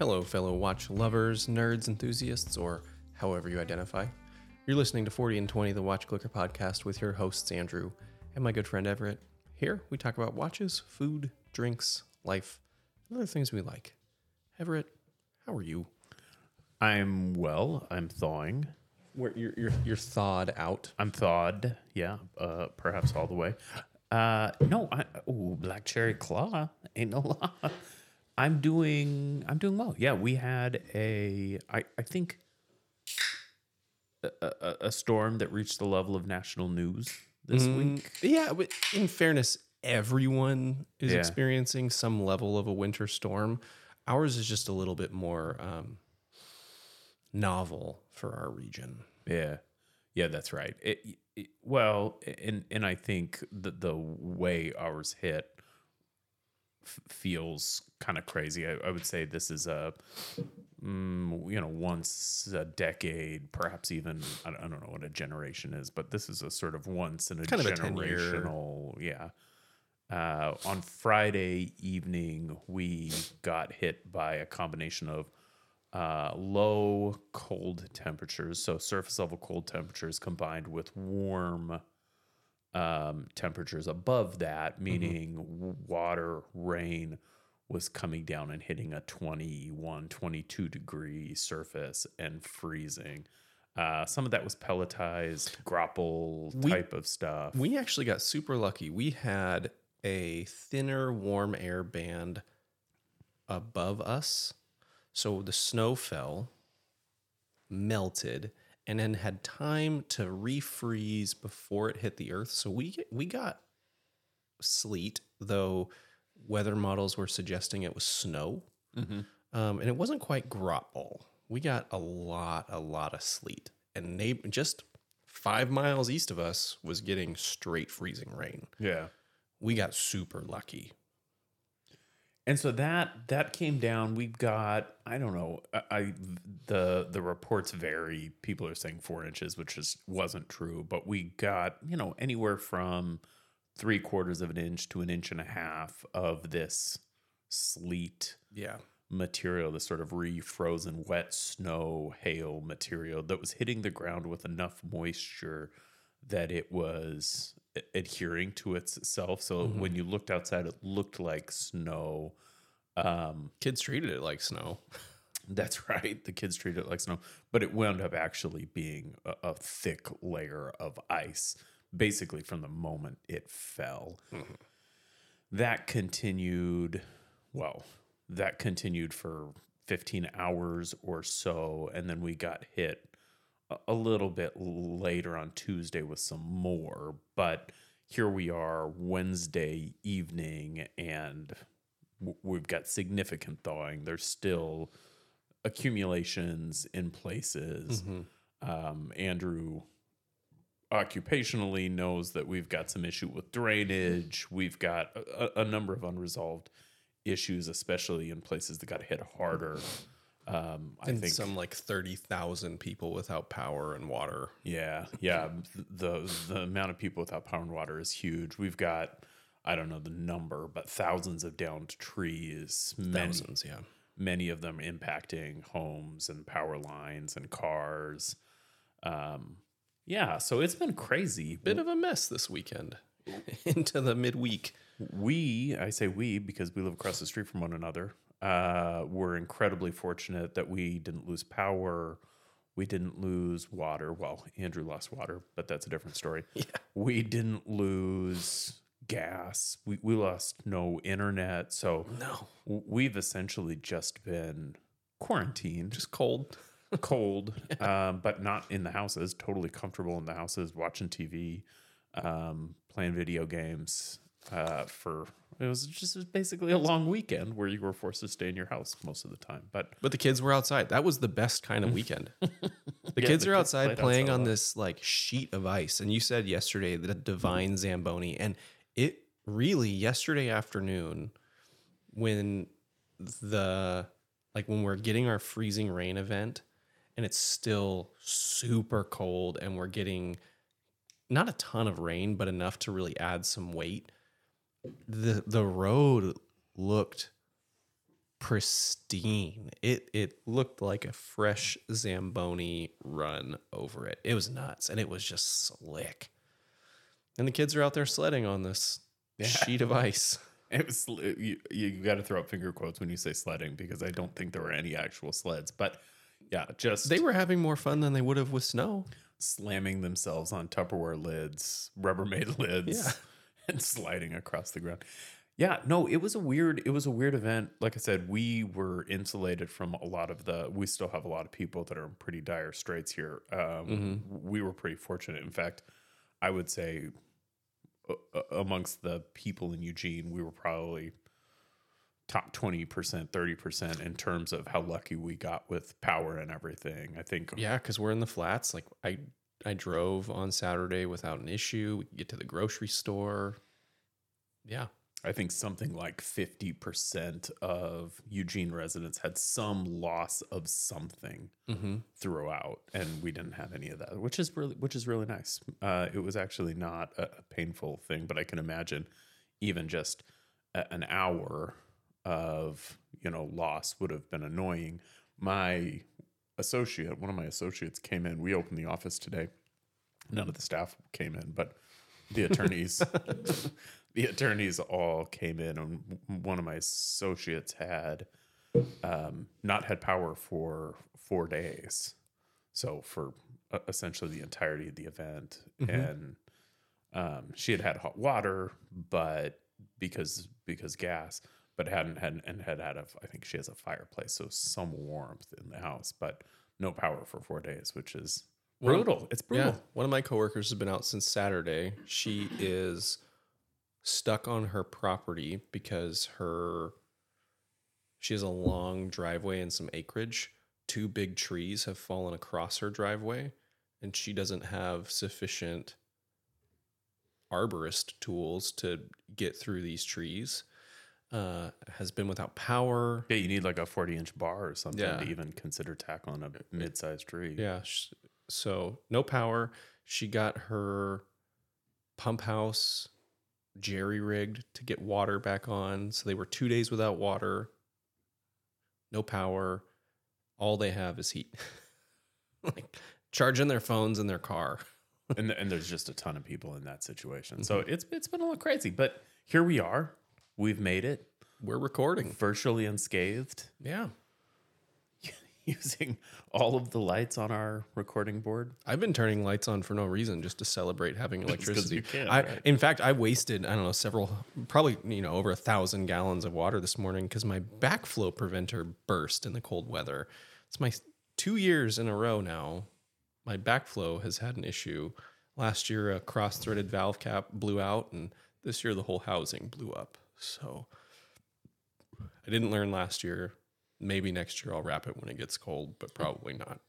Hello, fellow watch lovers, nerds, enthusiasts, or however you identify. You're listening to 40 and 20, the Watch Clicker podcast, with your hosts, Andrew and my good friend Everett. Here, we talk about watches, food, drinks, life, and other things we like. Everett, how are you? I'm well. I'm thawing. Where you're, you're, you're thawed out. I'm thawed. Yeah, uh, perhaps all the way. Uh, no, I, ooh, black cherry claw ain't no lie. I'm doing. I'm doing well. Yeah, we had a. I I think a, a, a storm that reached the level of national news this week. Yeah, but in fairness, everyone is Yeah. experiencing some level of a winter storm. Ours is just a little bit more um, novel for our region. Yeah, yeah, that's right. It, it, well, and and I think the the way ours hit feels kind of crazy. I, I would say this is a mm, you know once a decade, perhaps even I don't, I don't know what a generation is, but this is a sort of once in a Kind of a 10-year. generational. Yeah. Uh, on Friday evening, we got hit by a combination of uh, low cold temperatures, so surface level cold temperatures combined with warm um, temperatures above that, meaning w- water, rain was coming down and hitting a 21, 22 degree surface and freezing. Uh, some of that was pelletized, graupel type of stuff. We actually got super lucky. We had a thinner warm air band above us. So the snow fell, melted, and then had time to refreeze before it hit the earth. So we we got sleet, though weather models were suggesting it was snow. Um, and it wasn't quite graupel. We got a lot, a lot of sleet. And they, just five miles east of us was getting straight freezing rain. yeah. We got super lucky. And so that that came down. We've got I don't know. I, I the the reports vary. People are saying four inches, which just wasn't true. But we got you know anywhere from three quarters of an inch to an inch and a half of this sleet Yeah. material, this sort of refrozen wet snow hail material that was hitting the ground with enough moisture that it was adhering to itself. So when you looked outside, it looked like snow. Um, Kids treated it like snow. that's right. The kids treated it like snow, but it wound up actually being a, a thick layer of ice, basically from the moment it fell. That continued, well, that continued for 15 hours or so. And then we got hit a- little bit later on Tuesday with some more. But here we are Wednesday evening, and we've got significant thawing. There's still accumulations in places. Um, Andrew occupationally knows that we've got some issue with drainage. We've got a, a number of unresolved issues, especially in places that got hit harder. Um, I And think some like 30,000 people without power and water. yeah, yeah. The the amount of people without power and water is huge. We've got I don't know the number, but thousands of downed trees. Many, Thousands, yeah. many of them impacting homes and power lines and cars. Um, yeah, so it's been crazy. Bit of a mess this weekend into the midweek. we, I say we because we live across the street from one another. Uh, we're incredibly fortunate that we didn't lose power. We didn't lose water. Well, Andrew lost water, but that's a different story. Yeah. We didn't lose gas. We, we lost no internet. So No, we've essentially just been quarantined, just cold. cold, um, but not in the houses, totally comfortable in the houses, watching TV, um, playing video games. Uh, for it was just basically a long weekend where you were forced to stay in your house most of the time. But But the kids were outside. That was the best kind of weekend. The Yeah, kids the are kids outside playing outside on this like sheet of ice. And you said yesterday the divine Zamboni. And it really yesterday afternoon when the like when we're getting our freezing rain event and it's still super cold and we're getting not a ton of rain, but enough to really add some weight. The the road looked pristine. It it looked like a fresh Zamboni run over it. It was nuts and it was just slick. And the kids are out there sledding on this Yeah. sheet of ice. It was uh, you. You got to throw up finger quotes when you say sledding because I don't think there were any actual sleds. But yeah, just They were having more fun than they would have with snow. slamming themselves on Tupperware lids, Rubbermaid lids, Yeah. And sliding across the ground. Yeah, no, it was a weird. It was a weird event. Like I said, we were insulated from a lot of the. We still have a lot of people that are in pretty dire straits here. Um, We were pretty fortunate. In fact, I would say uh, amongst the people in Eugene, we were probably top 20%, 30% in terms of how lucky we got with power and everything. I think Yeah, because we're in the flats. Like I I drove on Saturday without an issue. We could get to the grocery store. Yeah. I think something like 50% of Eugene residents had some loss of something Mm-hmm. throughout and we didn't have any of that which is really which is really nice uh, it was actually not a, a painful thing but i can imagine even just a, an hour of you know loss would have been annoying my associate one of my associates came in. We opened the office today. None of the staff came in but the attorneys the attorneys all came in and one of my associates had um, not had power for four days. So for uh, essentially the entirety of the event, and um, she had had hot water, but because because gas, but hadn't had and had had a I think she has a fireplace, so some warmth in the house, but no power for four days, which is brutal. it's brutal. Yeah. One of my coworkers has been out since Saturday. She is stuck on her property because her she has a long driveway and some acreage. Two big trees have fallen across her driveway, and she doesn't have sufficient arborist tools to get through these trees. Uh, has been without power. Yeah, you need like a forty inch bar or something Yeah. to even consider tackling a uh, uh, mid sized tree. Yeah. So no power. She got her pump house jerry rigged to get water back on. So they were two days without water, no power. All they have is heat. like charging their phones in their car. and and there's just a ton of people in that situation. So mm-hmm. it's it's been a little crazy, but here we are. We've made it We're recording. virtually unscathed, Yeah. using all of the lights on our recording board. I've been turning lights on for no reason, just to celebrate having electricity. you can, I, right? In fact, I wasted I don't know several, probably you know over a thousand gallons of water this morning because my backflow preventer burst in the cold weather. It's my two years in a row now. My backflow has had an issue. Last year, a cross-threaded valve cap blew out, and this year the whole housing blew up. So I didn't learn last year. Maybe next year I'll wrap it when it gets cold, but probably not.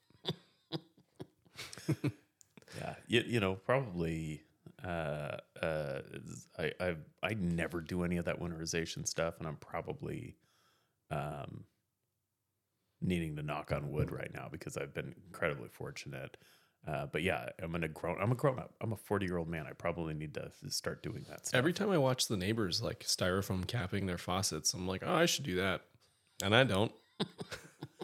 Yeah, you, you know, probably. Uh, uh, I I I never do any of that winterization stuff, and I'm probably um needing to knock on wood right now because I've been incredibly fortunate. Uh, but yeah, I'm gonna grown. I'm a grown up. I'm a 40 year old man. I probably need to start doing that stuff. Every time I watch the neighbors like styrofoam capping their faucets, I'm like, oh, I should do that. And I don't.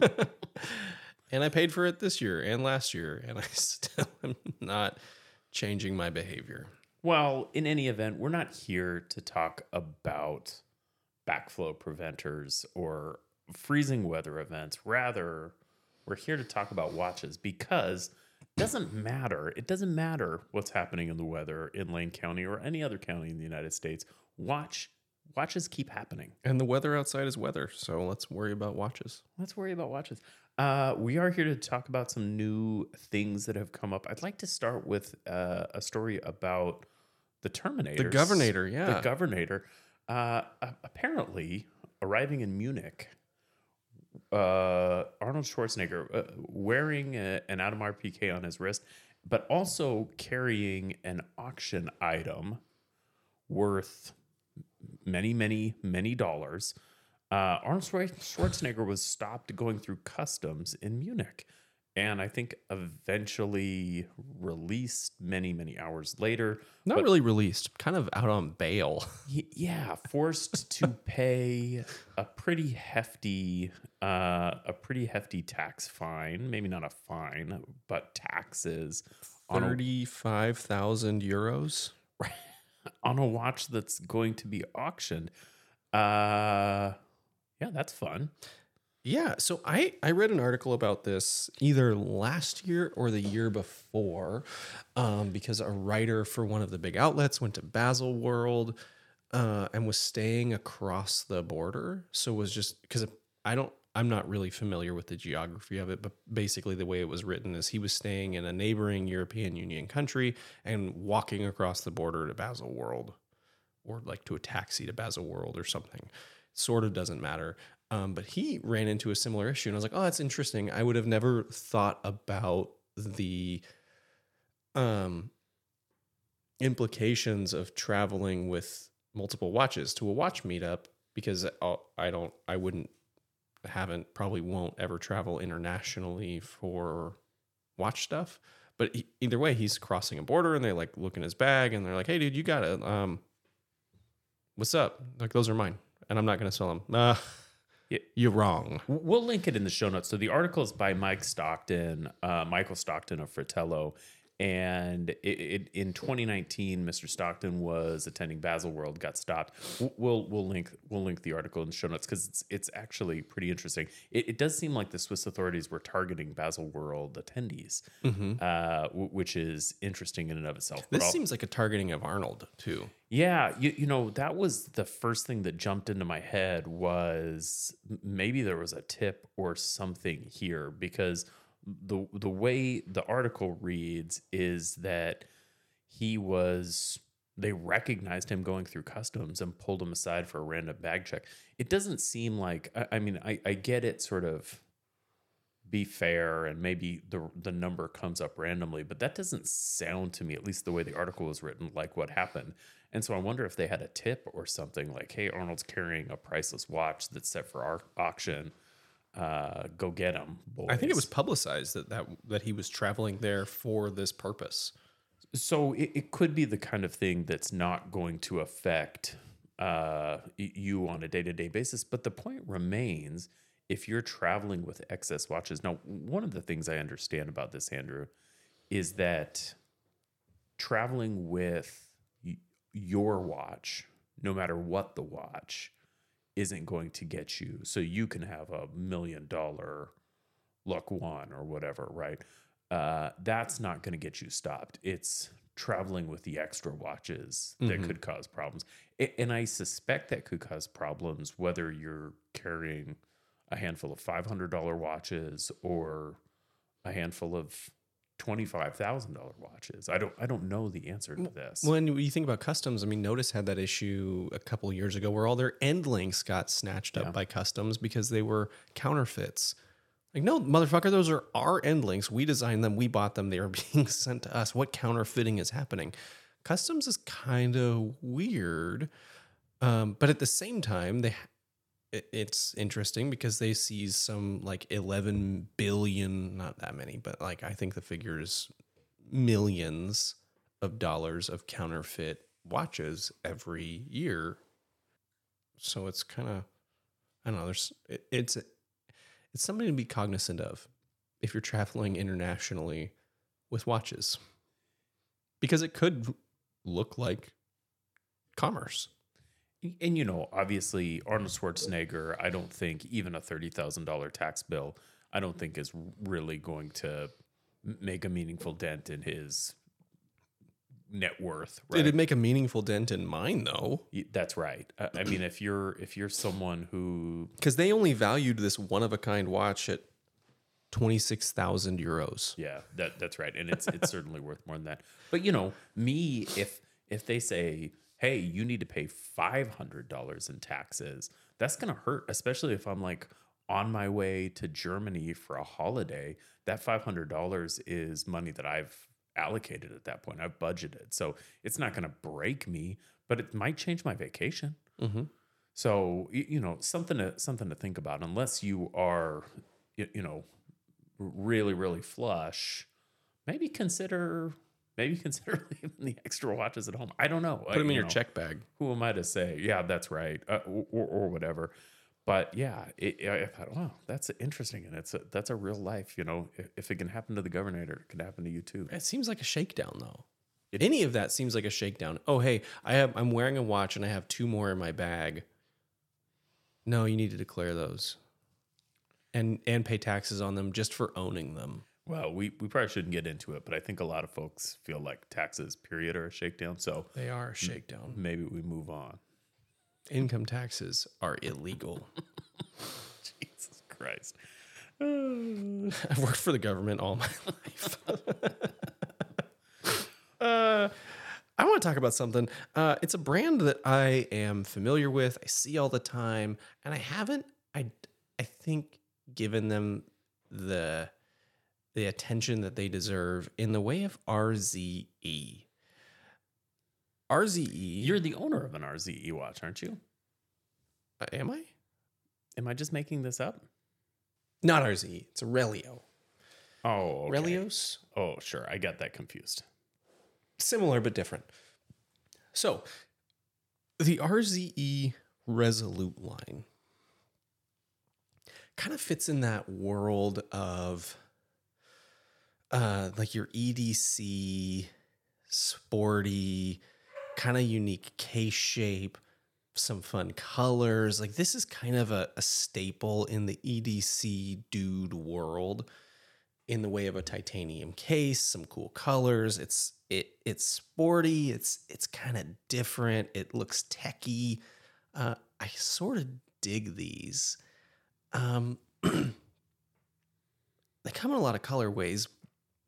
and I paid for it this year and last year, and I still am not changing my behavior. Well, in any event, we're not here to talk about backflow preventers or freezing weather events. Rather, we're here to talk about watches because doesn't matter. It doesn't matter what's happening in the weather in Lane County or any other county in the United States. Watch watches keep happening. And the weather outside is weather, so let's worry about watches. Let's worry about watches. Uh, we are here to talk about some new things that have come up. I'd like to start with uh, a story about the Terminator. The Governor, yeah. The Governor. Uh, apparently, arriving in Munich, uh, Arnold Schwarzenegger uh, wearing a, an Audemars Piguet on his wrist, but also carrying an auction item worth many, many, many dollars. Uh, Arnold Schwarzenegger was stopped going through customs in Munich, and I think eventually released many, many hours later. Not really released, kind of out on bail. Yeah, forced to pay a pretty hefty, uh, a pretty hefty tax fine. Maybe not a fine, but taxes Thirty-five thousand euros. on a watch that's going to be auctioned. Uh, yeah, that's fun. Yeah, so I I read an article about this either last year or the year before, um, because a writer for one of the big outlets went to Basel World, uh, and was staying across the border. So was just because I don't I'm not really familiar with the geography of it, but basically the way it was written is he was staying in a neighboring European Union country and walking across the border to Basel World, or like to a taxi to Basel World or something. Sort of doesn't matter. Um, but he ran into a similar issue, and I was like, "Oh, that's interesting." I would have never thought about the um, implications of traveling with multiple watches to a watch meetup because I'll- I don't, I wouldn't, haven't, probably won't ever travel internationally for watch stuff. But he, either way, he's crossing a border, and they like look in his bag, and they're like, "Hey, dude, you got it. Um, what's up? Like, those are mine, and I'm not gonna sell them." Uh, Yeah. You're wrong. We'll link it in the show notes. So the article is by Mike Stockton, uh, Michael Stockton of Fratello. And it, it, in 2019, Mr. Stockton was attending Basel World, got stopped. We'll we'll link we'll link the article in the show notes because it's it's actually pretty interesting. It, it does seem like the Swiss authorities were targeting Basel World attendees, uh, w- which is interesting in and of itself. This I'll- seems like a targeting of Arnold too. yeah, you, you know, that was the first thing that jumped into my head was maybe there was a tip or something here because the the way the article reads is that he was they recognized him going through customs and pulled him aside for a random bag check. It doesn't seem like I, I mean I, I get it sort of be fair and maybe the the number comes up randomly but that doesn't sound to me at least the way the article was written like what happened and so i wonder if they had a tip or something like hey arnold's carrying a priceless watch that's set for our auction uh go get him boys. I think it was publicized that, that that he was traveling there for this purpose. so it, it could be the kind of thing that's not going to affect uh, you on a day-to-day basis but the point remains if you're traveling with excess watches now one of the things i understand about this andrew is that traveling with your watch no matter what the watch isn't going to get you so you can have a million dollar luck one or whatever right? Uh, that's not going to get you stopped. It's traveling with the extra watches that could cause problems. And i suspect that could cause problems whether you're carrying a handful of $500 watches or a handful of $25,000 watches. I don't I don't know the answer to this. When you think about customs, I mean, Nodus had that issue a couple years ago where all their end links got snatched up by customs because they were counterfeits. Like, no, motherfucker, those are our end links. We designed them, we bought them, they are being sent to us. What counterfeiting is happening? Customs is kind of weird, um, but at the same time, they it's interesting because they seize some like 11 billion, not that many, but like I think the figure is millions of dollars of counterfeit watches every year. So it's kind of, I don't know. There's it, it's it's something to be cognizant of if you're traveling internationally with watches, because it could look like commerce. And you know, obviously Arnold Schwarzenegger, I don't think even a $30,000 tax bill, I don't think is really going to make a meaningful dent in his net worth, right? It'd make a meaningful dent in mine though, That's right. I, I mean, if you're if you're someone who because they only valued this one of a kind watch at twenty six thousand euros. Yeah, that that's right, and it's it's certainly worth more than that. But you know, me if if they say, "Hey, you need to pay five hundred dollars in taxes," that's gonna hurt, especially if I'm like on my way to Germany for a holiday. That five hundred dollars is money that I've allocated at that point. I've budgeted, so it's not gonna break me, but it might change my vacation. Mm-hmm. So you know something to something to think about. Unless you are, you know, really really flush, maybe consider maybe consider leaving the extra watches at home. I don't know. Put them in your check bag. Who am I to say? Yeah, that's right, uh, or, or whatever. But yeah, it, I thought, wow, that's interesting, and it's a, that's a real life. You know, if, if it can happen to the governor, it can happen to you too. It seems like a shakedown, though. Any of that seems like a shakedown. Oh, hey, I have I'm wearing a watch and I have two more in my bag. No, you need to declare those, and and pay taxes on them just for owning them. Well, we, we probably shouldn't get into it, but I think a lot of folks feel like taxes, period, are a shakedown. So They are a shakedown. maybe we move on. Income taxes are illegal. Jesus Christ. I've worked for the government all my life. uh, I want to talk about something. Uh, it's a brand that I am familiar with. I see all the time, and I haven't. I I think given them the the attention that they deserve in the way of RZE. RZE. You're the owner of an RZE watch, aren't you? uh, am I? Am I just making this up? Not RZE. It's a Relio. Oh, okay. Relios. Oh, sure. I got that confused. similar but different. So, the RZE Resolute line kind of fits in that world of uh, like your EDC, sporty, kind of unique case shape, some fun colors. Like, this is kind of a, a staple in the EDC dude world in the way of a titanium case, some cool colors. It's it it's sporty. It's it's kind of different. It looks techy. Uh, I sort of dig these. Um, they come in a lot of colorways,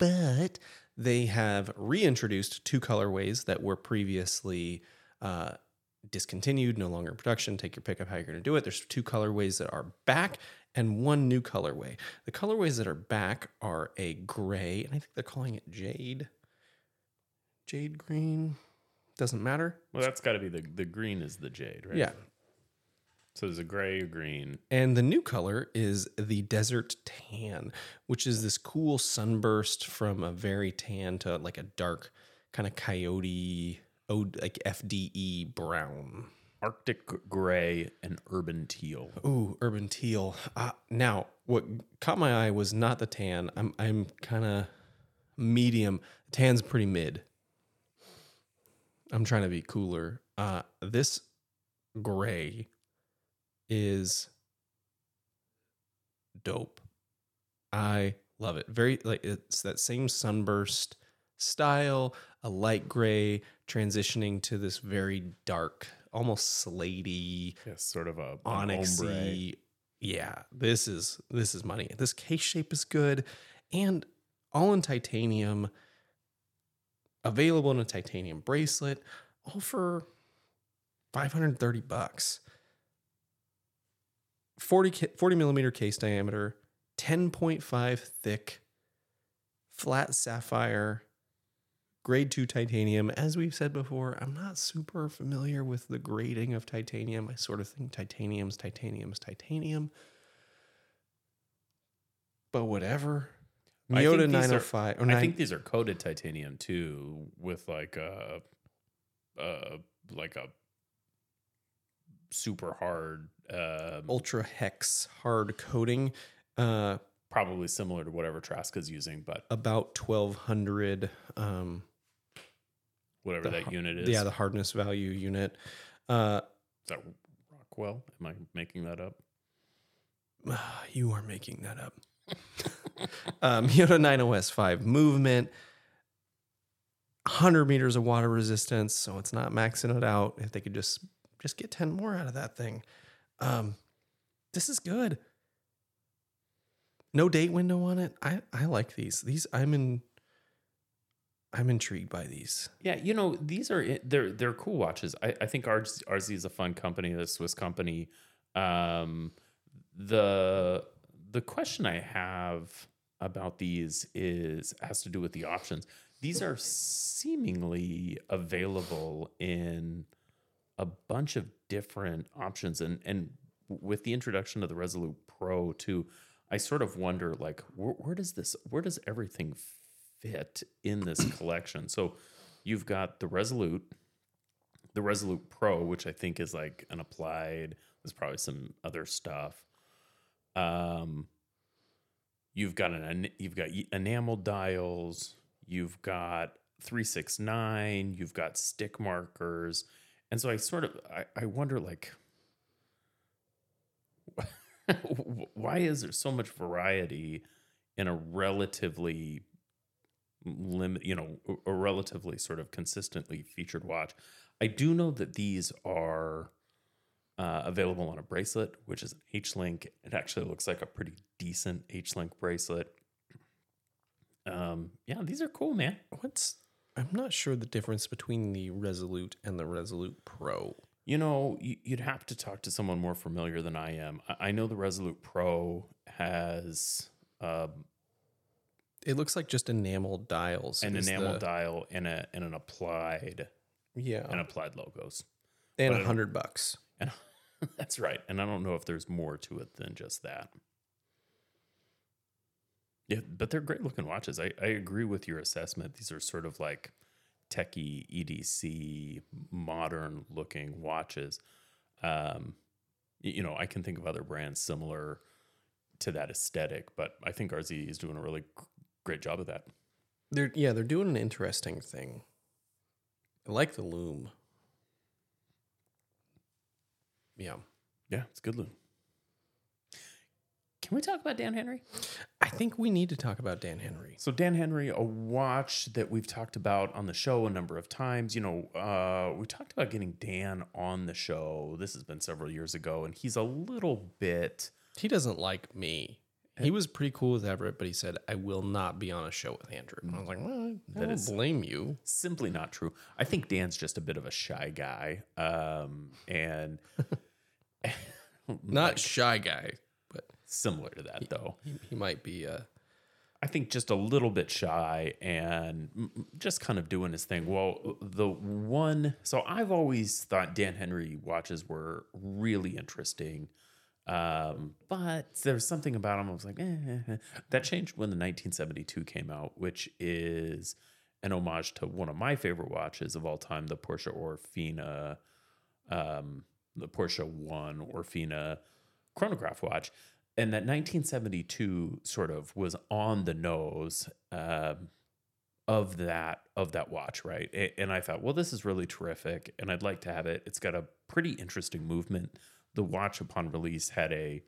but they have reintroduced two colorways that were previously uh, discontinued, no longer in production. Take your pick of how you're going to do it. There's two colorways that are back and one new colorway. The colorways that are back are a gray, and I think they're calling it jade. Jade green. Doesn't matter. Well, that's got to be the the green is the jade, right? Yeah. So there's a gray, green. And the new color is the desert tan, which is this cool sunburst from a very tan to like a dark kind of coyote, like FDE brown. Arctic gray and urban teal. Ooh, urban teal. Uh, now, what caught my eye was not the tan. I'm I'm kind of medium. Tan's pretty mid. I'm trying to be cooler. Uh, this gray is dope. I love it. Very like it's that same sunburst style, a light gray transitioning to this very dark, almost slatey, Yes, sort of a onyxy. Yeah, this is this is money. This case shape is good, and all in titanium. Available in a titanium bracelet, all for five hundred thirty bucks. 40, 40 millimeter case diameter, 10.5 thick, flat sapphire, grade two titanium. As we've said before, I'm not super familiar with the grading of titanium. I sort of think titanium's titanium's titanium. But whatever. I think Miyota these are- 905. or I think these are coated titanium too, with like a, uh, like a super hard, um, ultra hex hard coating. Uh, probably similar to whatever Traska is using, but about 1200 um whatever the that unit is. yeah the hardness value unit uh is that Rockwell? Am I making that up? you are making that up um Yoda 90s5 movement 100 meters of water resistance so it's not maxing it out if they could just just get 10 more out of that thing um this is good no date window on it i i like these these i'm in i'm intrigued by these Yeah, you know these are they're they're cool watches. I, I think RZ, RZ is a fun company, a Swiss company. Um, the the question I have about these is has to do with the options. These are seemingly available in a bunch of different options, and and with the introduction of the Resolute Pro too, I sort of wonder like where, where does this where does everything fit in this collection? So you've got the Resolute, the Resolute Pro, which I think is like an applied. There's probably some other stuff. Um, you've got an you've got enamel dials. You've got three six nine. You've got stick markers, and so I sort of I, I wonder like why is there so much variety in a relatively limit, you know, a relatively sort of consistently featured watch? I do know that these are uh, available on a bracelet, which is an H Link. It actually looks like a pretty decent H Link bracelet. Um, yeah, these are cool, man. What's I'm not sure the difference between the Resolute and the Resolute Pro. You know, you'd have to talk to someone more familiar than I am. I know the Resolute Pro has. Um, it looks like just enamel dials. An enamel the, dial and a and an applied. Yeah. And applied logos. And a hundred bucks. And that's right. And I don't know if there's more to it than just that. Yeah, but they're great looking watches. I, I agree with your assessment. These are sort of like techie EDC modern looking watches. Um, you know, I can think of other brands similar to that aesthetic, but I think RZ is doing a really great job of that. They're yeah, they're doing an interesting thing. I like the loom. Yeah. Yeah, it's good loom. Can we talk about Dan Henry? I think we need to talk about Dan Henry. So Dan Henry, a watch that we've talked about on the show a number of times. You know, uh, we talked about getting Dan on the show. This has been several years ago, and he's a little bit. He doesn't like me. He was pretty cool with Everett, but he said, I will not be on a show with Andrew. And I was like, well, I don't blame you. Simply not true. I think Dan's just a bit of a shy guy. Um, and not like, shy guy, but similar to that, he, though. He, might be. Uh, I think just a little bit shy and just kind of doing his thing. Well, the one, so I've always thought Dan Henry watches were really interesting. Um, but there's something about them. I was like, eh, eh, eh. that changed when the 1972 came out, which is an homage to one of my favorite watches of all time, the Porsche Orfina, um, the Porsche One Orfina chronograph watch. And that 1972 sort of was on the nose um, of that of that watch, right? And I thought, well, this is really terrific, and I'd like to have it. It's got a pretty interesting movement the watch upon release had a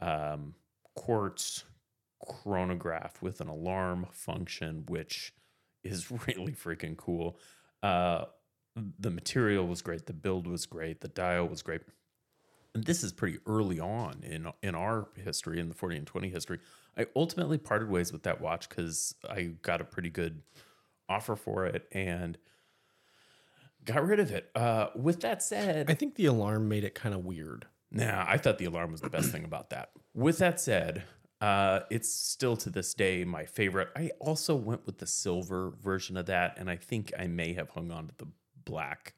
um, quartz chronograph with an alarm function, which is really freaking cool. Uh, the material was great, the build was great, the dial was great. And this is pretty early on in in our history, in the 40 and 20 history. I ultimately parted ways with that watch because I got a pretty good offer for it and got rid of it. Uh, with that said, I think the alarm made it kind of weird. Nah, I thought the alarm was the best thing about that. With that said, uh, it's still to this day my favorite. I also went with the silver version of that, and I think I may have hung on to the black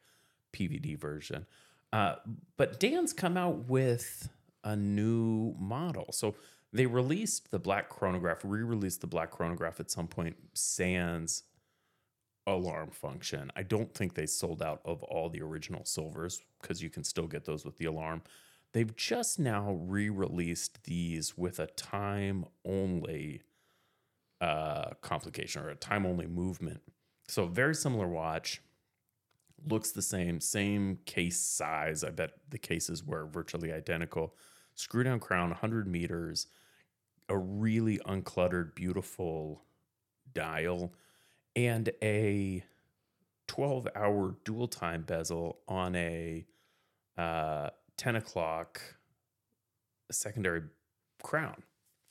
PVD version. Uh, but Dan's come out with a new model. So they released the black chronograph, re-released the black chronograph at some point, sans alarm function. I don't think they sold out of all the original silvers because you can still get those with the alarm. They've just now re-released these with a time only uh, complication or a time only movement. So very similar watch, looks the same, same case size. I bet the cases were virtually identical. Screw down crown, 100 meters, a really uncluttered, beautiful dial and a 12 hour dual time bezel on a uh, 10 o'clock secondary crown.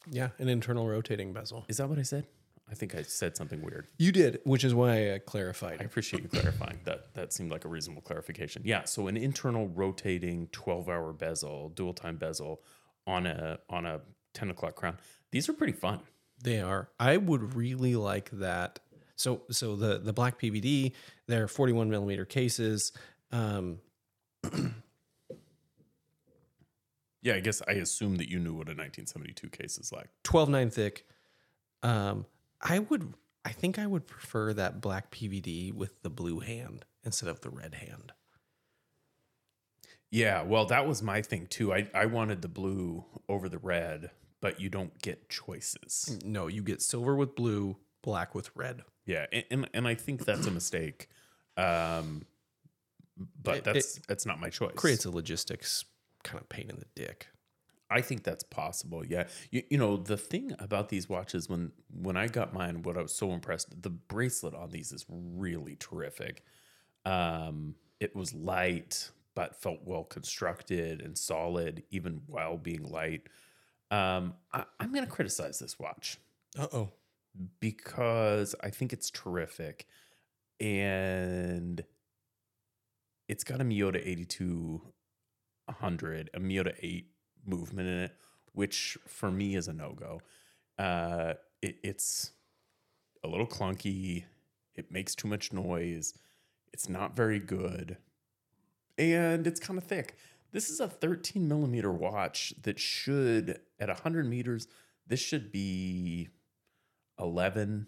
Yeah, an internal rotating bezel. Is that what I said? I think I said something weird. You did, which is why I clarified. I appreciate you clarifying. That that seemed like a reasonable clarification. Yeah, so an internal rotating 12-hour bezel, dual time bezel on a on a 10 o'clock crown. These are pretty fun. They are. I would really like that so so the the black PVD, they're 41 millimeter cases. Um, Yeah, I guess I assume that you knew what a 1972 case is like. 12 9 thick. Um, I would, I think I would prefer that black PVD with the blue hand instead of the red hand. Yeah, well, that was my thing too. I, I wanted the blue over the red, but you don't get choices. No, you get silver with blue, black with red. Yeah, and and, and I think that's a mistake. Um, but It- that's that's not my choice. Creates a logistics kind of pain in the dick. I think that's possible. Yeah, you, you know the thing about these watches when when I got mine, what I was so impressed, the bracelet on these is really terrific. Um, it was light but felt well constructed and solid, even while being light. Um, I, I'm going to criticize this watch Uh oh. because I think it's terrific and it's got a Miyota 8200, a Miyota 8 movement in it, which for me is a no go. Uh, it, it's a little clunky, it makes too much noise, it's not very good, and it's kind of thick. This is a 13 millimeter watch that should, at 100 meters, this should be 11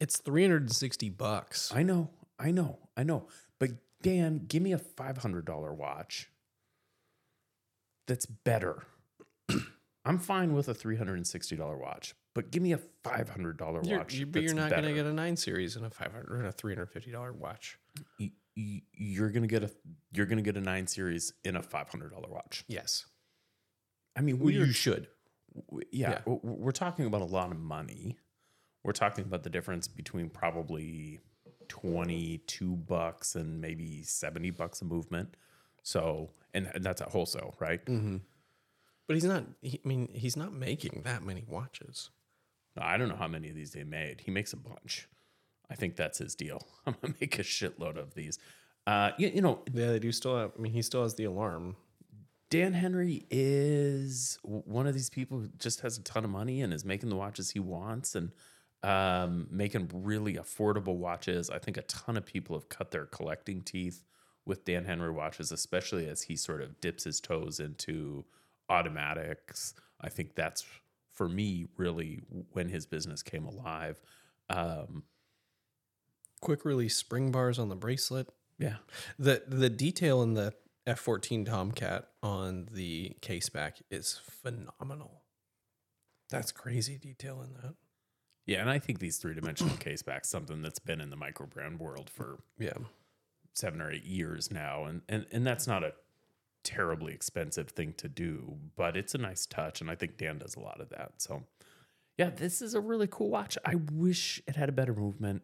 It's 360 bucks. I know, I know, I know. But Dan, give me a five hundred dollar watch. That's better. I'm fine with a three hundred and sixty dollar watch, but give me a five hundred dollar You're, watch. you, but you're not going to get a 9 series and a 500 and a $350 watch. Y- y- You're gonna get a you're gonna get a nine series in a five hundred dollar watch. Yes. I mean, you should. yeah, Yeah. we're talking about a lot of money. We're talking about the difference between probably 22 bucks and maybe 70 bucks a movement. So, and, and that's at wholesale, right? Mm-hmm. But he's not, he, I mean, he's not making that many watches. I don't know how many of these they made. He makes a bunch. I think that's his deal. I'm gonna make a shitload of these. Uh, you, you know, Yeah, they do still have, I mean, he still has the alarm. Dan Henry is one of these people who just has a ton of money and is making the watches he wants and um, making really affordable watches. I think a ton of people have cut their collecting teeth with Dan Henry watches, especially as he sort of dips his toes into automatics. I think that's for me really when his business came alive. Um, Quick release spring bars on the bracelet. yeah, The the detail in the F14 Tomcat on the case back is phenomenal. That's crazy detail in that. yeah, and I think these three dimensional case backs something that's been in the micro brand world for Yeah. Seven or eight years now, and and and that's not a terribly expensive thing to do, but it's a nice touch, and I think Dan does a lot of that. So, yeah, this is a really cool watch. I wish it had a better movement,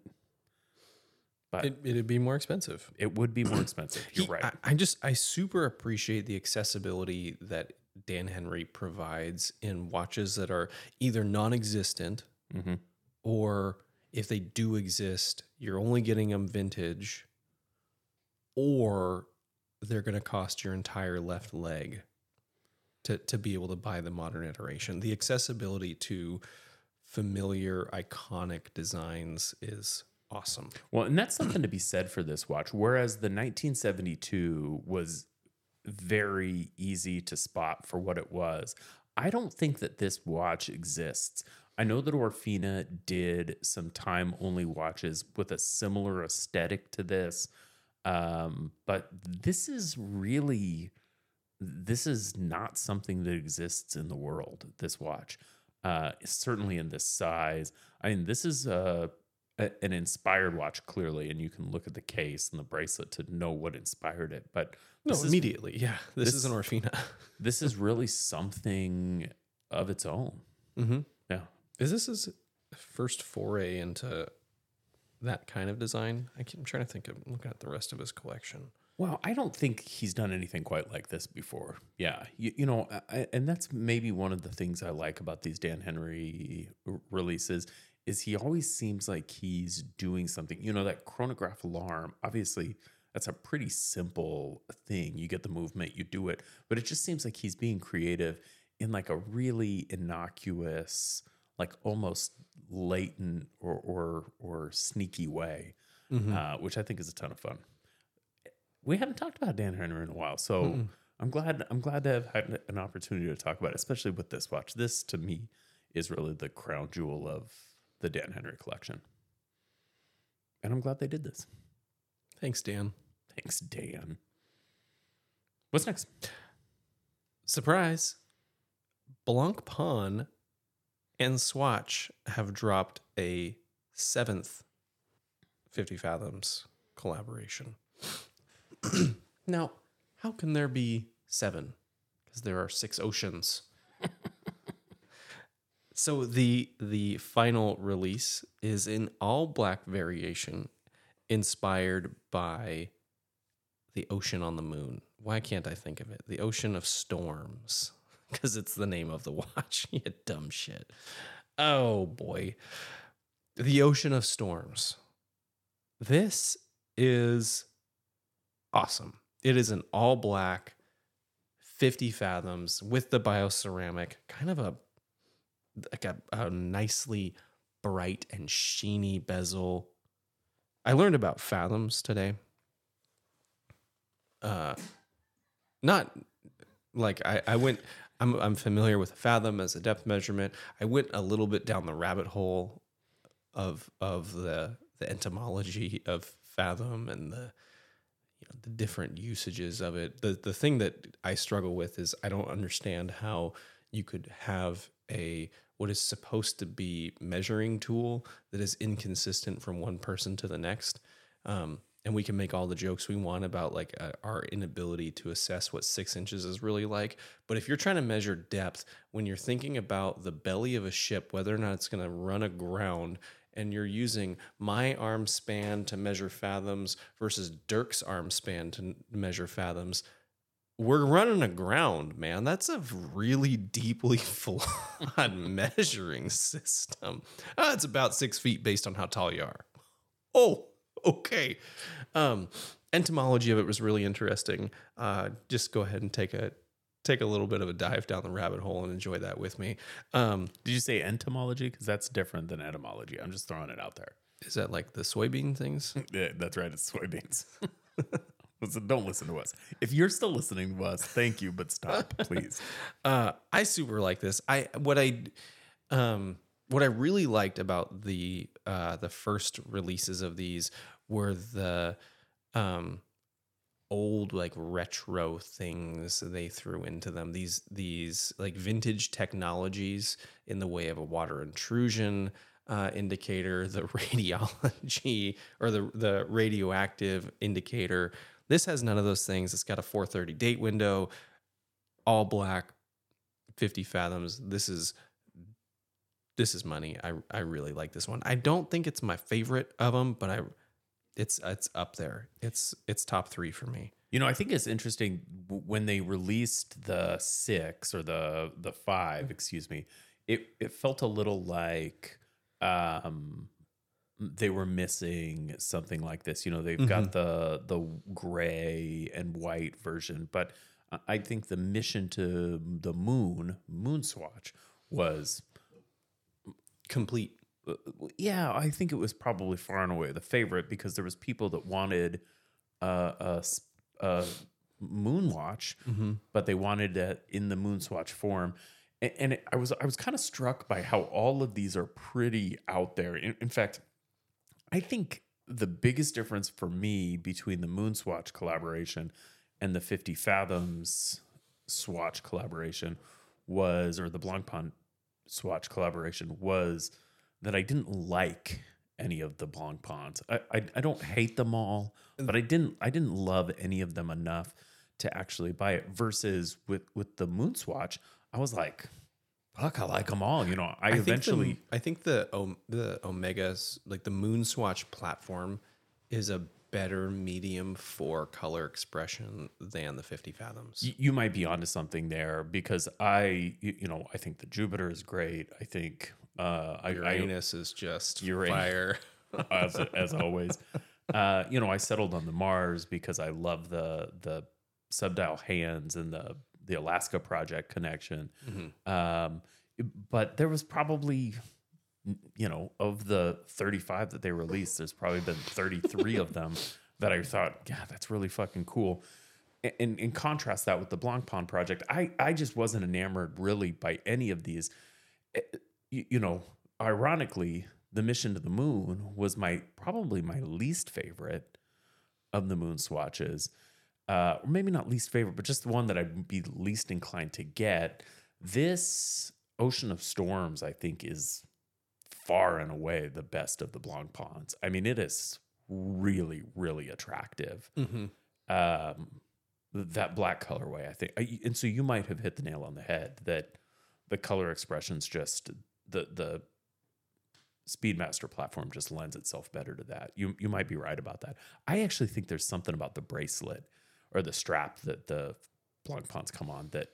but It, it'd be more expensive. it would be more expensive. You're right. I, I just I super appreciate the accessibility that Dan Henry provides in watches that are either non-existent Mhm. or if they do exist, you're only getting them vintage, or they're going to cost your entire left leg to to be able to buy the modern iteration. The accessibility to familiar iconic designs is awesome. Well, and that's something to be said for this watch. Whereas the 1972 was very easy to spot for what it was, I don't think that this watch exists. I know that Orfina did some time only watches with a similar aesthetic to this, um, but this is really this is not something that exists in the world. This watch, uh, certainly in this size. I mean, this is a, a an inspired watch clearly, and you can look at the case and the bracelet to know what inspired it. But No, is immediately. yeah, this, this- is an Orfina. this is really something of its own. mm-hmm. Yeah. Is this his first foray into that kind of design? I I'm trying to think of looking at the rest of his collection. Well, I don't think he's done anything quite like this before. Yeah, you, you know, I, and that's maybe one of the things I like about these Dan Henry releases is he always seems like he's doing something. You know, that chronograph alarm. Obviously, that's a pretty simple thing. You get the movement, you do it, but it just seems like he's being creative in like a really innocuous, like almost latent or or or sneaky way, uh, which I think is a ton of fun we haven't talked about Dan Henry in a while. So I'm glad I'm glad to have had an opportunity to talk about it, especially with this watch. This to me is really the crown jewel of the Dan Henry collection. And I'm glad they did this. Thanks, Dan. Thanks, Dan. What's next? Surprise. Blancpain and Swatch have dropped a seventh 50 Fathoms collaboration. now, how can there be seven? Because there are six oceans. so the the final release is in all black variation, inspired by the ocean on the moon. Why can't I think of it? The ocean of storms, because it's the name of the watch. you dumb shit. Oh boy, the ocean of storms. This is awesome. It is an all black, 50 fathoms with the bioceramic, kind of a like a, a nicely bright and sheeny bezel. I learned about fathoms today. Uh not like I, I went I'm I'm familiar with fathom as a depth measurement. I went a little bit down the rabbit hole of of the the entomology of fathom and the you know the different usages of it. The the thing that I struggle with is I don't understand how you could have a what is supposed to be measuring tool that is inconsistent from one person to the next. Um, and we can make all the jokes we want about like uh, our inability to assess what six inches is really like. But if you're trying to measure depth, when you're thinking about the belly of a ship, whether or not it's going to run aground, and you're using my arm span to measure fathoms versus Dirk's arm span to measure fathoms, we're running aground, man. That's a really deeply flawed measuring system. Uh, it's about six feet based on how tall you are. Oh, okay. Um, entomology of it was really interesting. Uh, just go ahead and take a take a little bit of a dive down the rabbit hole and enjoy that with me. Um, Did you say entomology? Because that's different than etymology. I'm just throwing it out there. is that like the soybean things? Yeah, that's right. It's soybeans. Listen, don't listen to us. If you're still listening to us, thank you, but stop, please. Uh, I super like this. I what I um what I really liked about the uh the first releases of these were the um old like retro things they threw into them. These these like vintage technologies in the way of a water intrusion uh, indicator the radiology or the the radioactive indicator. This has none of those things. It's got a 430 date window all black 50 fathoms. This is this is money. I i really like this one. I don't think it's my favorite of them but i it's it's up there. It's it's top 3 for me. You know, I think it's interesting when they released the six or the the five, excuse me. It it felt a little like um they were missing something like this. You know, they've got the the gray and white version, but I- I think the mission to the moon, Moon Swatch, was complete uh, yeah, I think it was probably far and away the favorite because there was people that wanted uh, a, a moon watch, but they wanted it in the moon swatch form. And, and it, I was I was kind of struck by how all of these are pretty out there. In, in fact, I think the biggest difference for me between the moon swatch collaboration and the 50 fathoms swatch collaboration was or the Blancpain swatch collaboration was that I didn't like any of the Blancpains. I, I I don't hate them all, mm. but I didn't I didn't love any of them enough to actually buy it. Versus with with the Moon Swatch, I was like, fuck, I like them all. You know, I, think the- eventually I think the Om- the Omegas, like the Moon Swatch platform, is a better medium for color expression than the 50 Fathoms. y- you might be onto something there because I you, you know I think the Jupiter is great. I think uh, I, I Uranus is just Uranus. fire. as as always. Uh, you know, I settled on the Mars because I love the the subdial hands and the the Alaska project connection. Um, but there was probably you know of the 35 that they released there's probably been 33 of them that i thought yeah that's really fucking cool and, in contrast that with the Blancpain project, I I just wasn't enamored really by any of these. You, you know, ironically, the mission to the moon was my probably my least favorite of the moon swatches. Uh, or maybe not least favorite, but just the one that I'd be least inclined to get. This Ocean of Storms, I think, is far and away the best of the Blancpains. I mean, it is really, really attractive. Mm-hmm. Um, that black colorway, I think, and so you might have hit the nail on the head that the color expressions just the the Speedmaster platform just lends itself better to that. You you might be right about that. I actually think there's something about the bracelet or the strap that the Blancpains come on that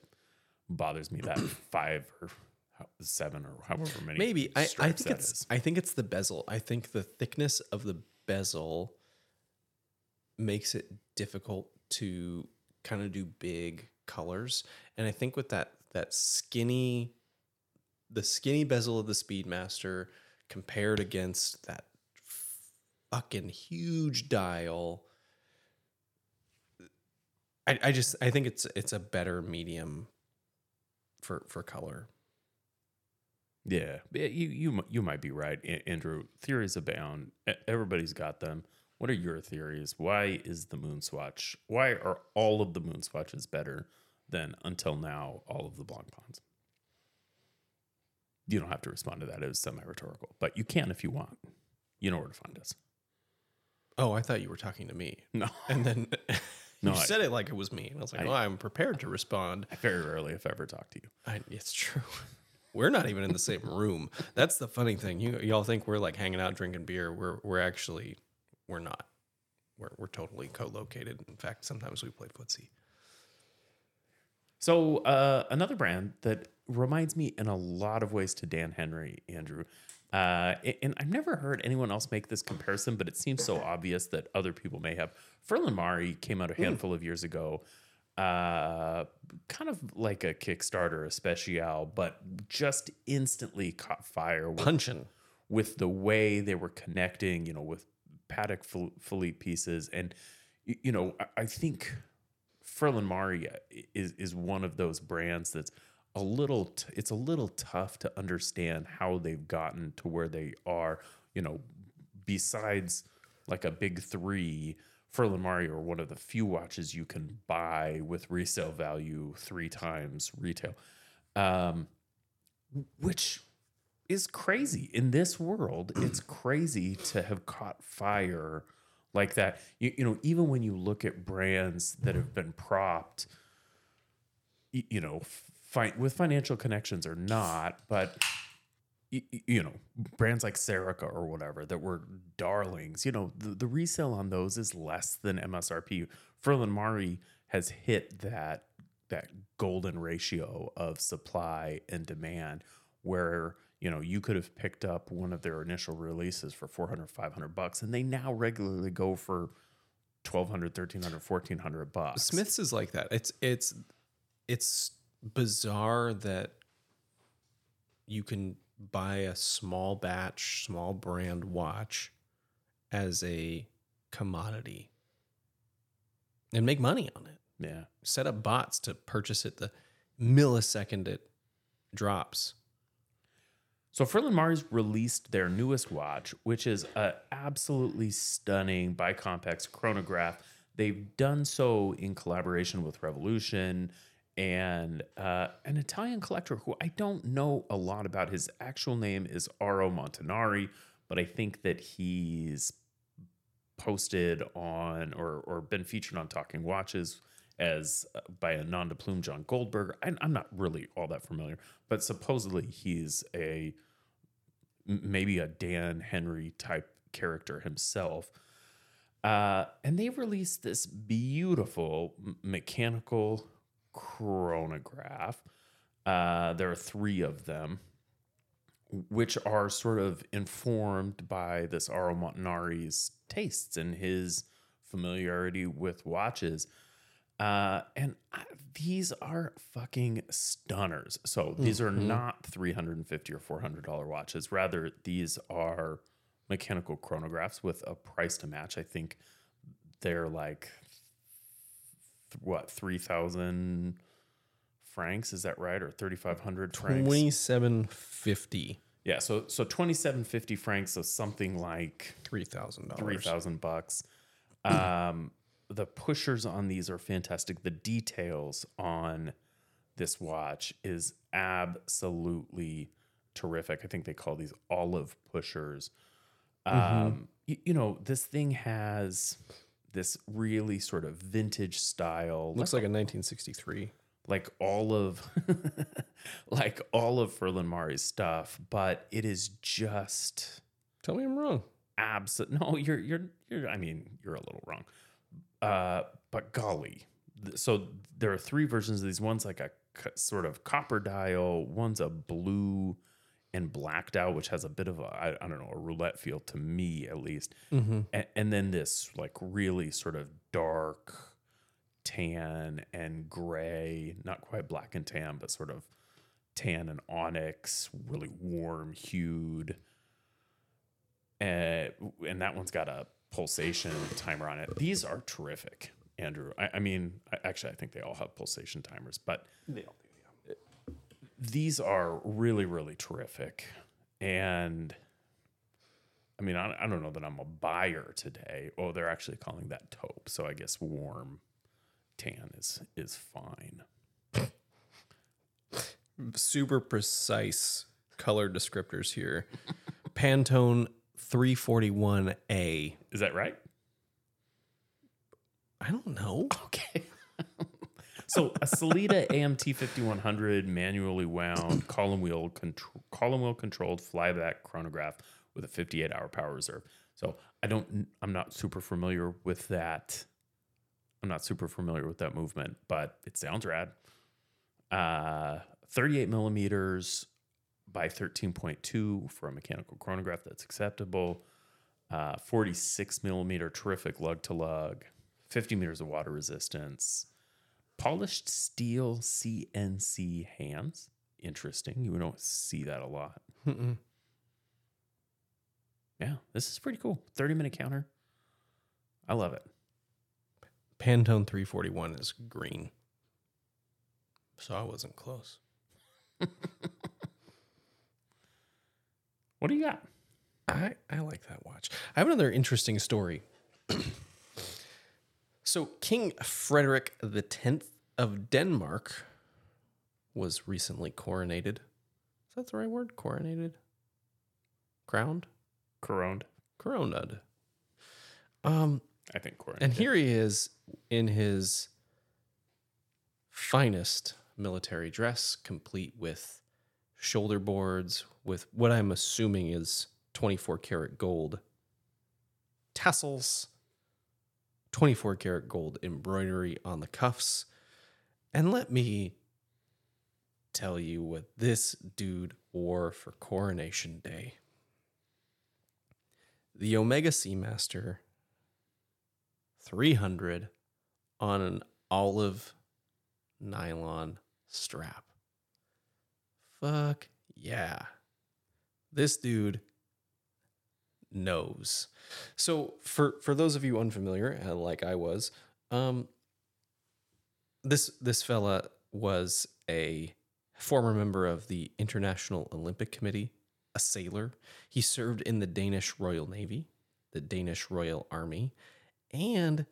bothers me. That five or how- seven or however many. Maybe I, I think it's is. I think it's the bezel. I think the thickness of the bezel makes it difficult to kind of do big colors. And I think with that that skinny the skinny bezel of the Speedmaster compared against that fucking huge dial I, I just I think it's it's a better medium for for color. Yeah, you you you might be right, Andrew. Theories abound. Everybody's got them. What are your theories? Why is the moon swatch? Why are all of the moon swatches better than until now all of the Blancpains? You don't have to respond to that. It was semi rhetorical, but you can if you want. You know where to find us. Oh, I thought you were talking to me. No, And then No, you I- said it like it was me. And I was like, I- well, I'm prepared to respond. I very rarely, if ever, talk to you. I, it's true. We're not even in the same room. That's the funny thing. You y'all think we're like hanging out drinking beer. We're we're actually we're not. We're we're totally co-located. In fact, sometimes we play footsie. So uh, another brand that reminds me in a lot of ways to Dan Henry, Andrew. Uh, and I've never heard anyone else make this comparison, but it seems so obvious that other people may have. Furlan Marri came out a handful of years ago, uh, kind of like a Kickstarter, a special, but just instantly caught fire with Punchin. with the way they were connecting, you know, with Patek Phil- Philippe pieces. And, you know, I, I think Furlan Marri is, is one of those brands that's a little, t- it's a little tough to understand how they've gotten to where they are, you know, besides like a big three, Furlan Marri are one of the few watches you can buy with resale value three times retail. Um, which is crazy in this world. It's crazy to have caught fire like that. You, you know, even when you look at brands that have been propped, y- you know, fi- with financial connections or not, but you know, brands like Serica or whatever that were darlings, you know, the, the resale on those is less than MSRP. Furlan Marri has hit that that golden ratio of supply and demand where you know you could have picked up one of their initial releases for 400 500 bucks and they now regularly go for 1200 1300 1400 bucks Smiths is like that. It's it's it's bizarre that you can buy a small batch, small brand watch as a commodity and make money on it. yeah Set up bots to purchase it the millisecond it drops. So Furlan Marri's released their newest watch, which is a absolutely stunning bicompax chronograph. They've done so in collaboration with Revolution and uh, an Italian collector who I don't know a lot about. His actual name is Auro Montanari, but I think that he's posted on or or been featured on Talking Watches as uh, by a non de plume John Goldberg. I, I'm not really all that familiar, but supposedly he's a maybe a Dan Henry type character himself. Uh, and they released this beautiful mechanical chronograph. Uh, there are three of them, which are sort of informed by this Auro Montanari's tastes and his familiarity with watches. Uh, and I, these are fucking stunners. So these are not 350 or 400 dollar watches. Rather, these are mechanical chronographs with a price to match. I think they're like what three thousand francs? Is that right, or thirty five hundred francs? Twenty seven fifty. Yeah, so so twenty seven fifty francs, so something like three thousand dollars. thousand bucks. Um, the pushers on these are fantastic. The details on this watch is absolutely terrific. I think they call these olive pushers. Um, you, you know, this thing has this really sort of vintage style, Looks like a nineteen sixty three. like all of like all of Furlan Marri's stuff, but it is just Tell me I'm wrong. absolute no you're you're you're i mean you're a little wrong uh but golly so there are three versions of these one's like a sort of copper dial one's a blue and blacked out, which has a bit of a i, I don't know a roulette feel to me at least Mm-hmm. and, and then this like really sort of dark tan and gray not quite black and tan but sort of tan and onyx really warm hued and, and that one's got a pulsation timer on it these are terrific andrew i, I mean I, actually i think they all have pulsation timers but They all do. These are really really terrific and i mean I, I don't know that i'm a buyer today oh they're actually calling that taupe so i guess warm tan is is fine Super precise color descriptors here. Pantone three forty one A. is that right I don't know. okay so a Sellita AMT 5100 manually wound column wheel control, column wheel controlled flyback chronograph with a 58 hour power reserve. So I don't I'm not super familiar with that. I'm not super familiar with that movement, but it sounds rad. Uh 38 millimeters by 13.2 for a mechanical chronograph that's acceptable. Uh, 46 millimeter terrific lug to lug, 50 meters of water resistance, polished steel CNC hands. Interesting. You don't see that a lot. Mm-mm. Yeah, this is pretty cool. 30 minute counter. I love it. Pantone 341 is green. So I wasn't close. What do you got? I, I like that watch. I have another interesting story. so, King Frederik the Tenth of Denmark was recently coronated. Is that the right word? Coronated? Crowned? Coroned. Coroned. Um, I think coroned. and here he is in his finest military dress, complete with shoulder boards, with what I'm assuming is 24 karat gold tassels, 24 karat gold embroidery on the cuffs. And let me tell you what this dude wore for Coronation Day. The Omega Seamaster 300 on an olive nylon strap. Fuck yeah. This dude knows. So for for those of you unfamiliar, uh, like I was, um this this fella was a former member of the International Olympic Committee, a sailor. He served in the Danish Royal Navy, the Danish Royal Army, and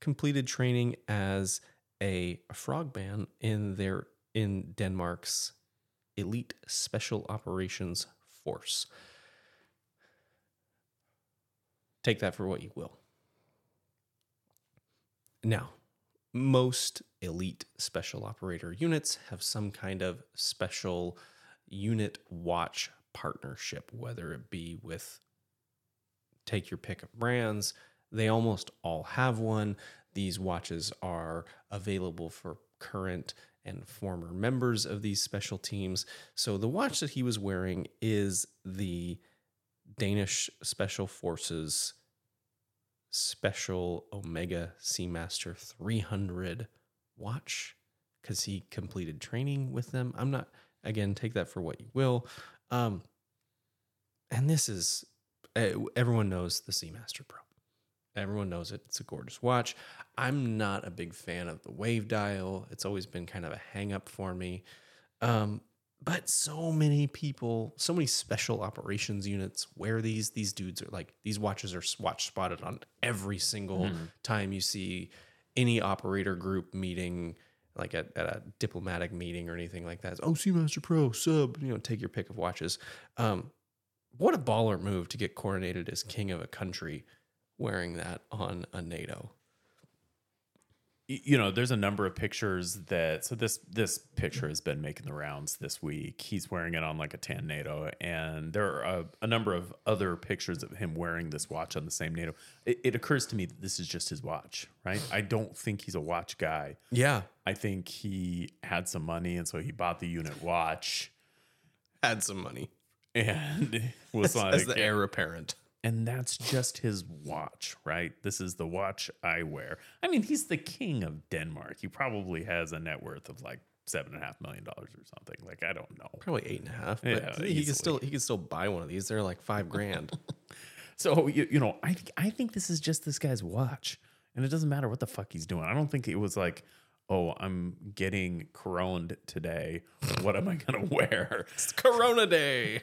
completed training as a frogman in their in Denmark's elite special operations force. Take that for what you will. Now, most elite special operator units have some kind of special unit watch partnership, whether it be with take your pick of brands. They almost all have one. These watches are available for current and former members of these special teams. So the watch that he was wearing is the Danish Special Forces Special Omega Seamaster 300 watch because he completed training with them. I'm not, again, take that for what you will. Um, and this is, uh, everyone knows the Seamaster Pro. Everyone knows it. It's a gorgeous watch. I'm not a big fan of the wave dial. It's always been kind of a hang up for me. Um, but so many people, so many special operations units wear these. These dudes are like, these watches are watch spotted on every single time you see any operator group meeting, like at, at a diplomatic meeting or anything like that. It's, oh, Seamaster Pro, sub, you know, take your pick of watches. Um, what a baller move to get coronated as king of a country wearing that on a NATO. You know there's a number of pictures that so this this picture has been making the rounds this week. He's wearing it on like a tan nato and there are a, a number of other pictures of him wearing this watch on the same nato it, it occurs to me that this is just his watch right? I don't think he's a watch guy. Yeah. i think he had some money and so he bought the unit watch. Had some money. And was like as the heir apparent. And that's just his watch, right? This is the watch I wear. I mean, he's the king of Denmark. He probably has a net worth of like seven and a half million dollars or something. Like I don't know. Probably eight and a half. But Yeah, he easily. can still he can still buy one of these. They're like five grand. So you, you know, I think I think this is just this guy's watch, and it doesn't matter what the fuck he's doing. I don't think it was like, oh, I'm getting coroned today. What am I gonna wear? it's Corona Day.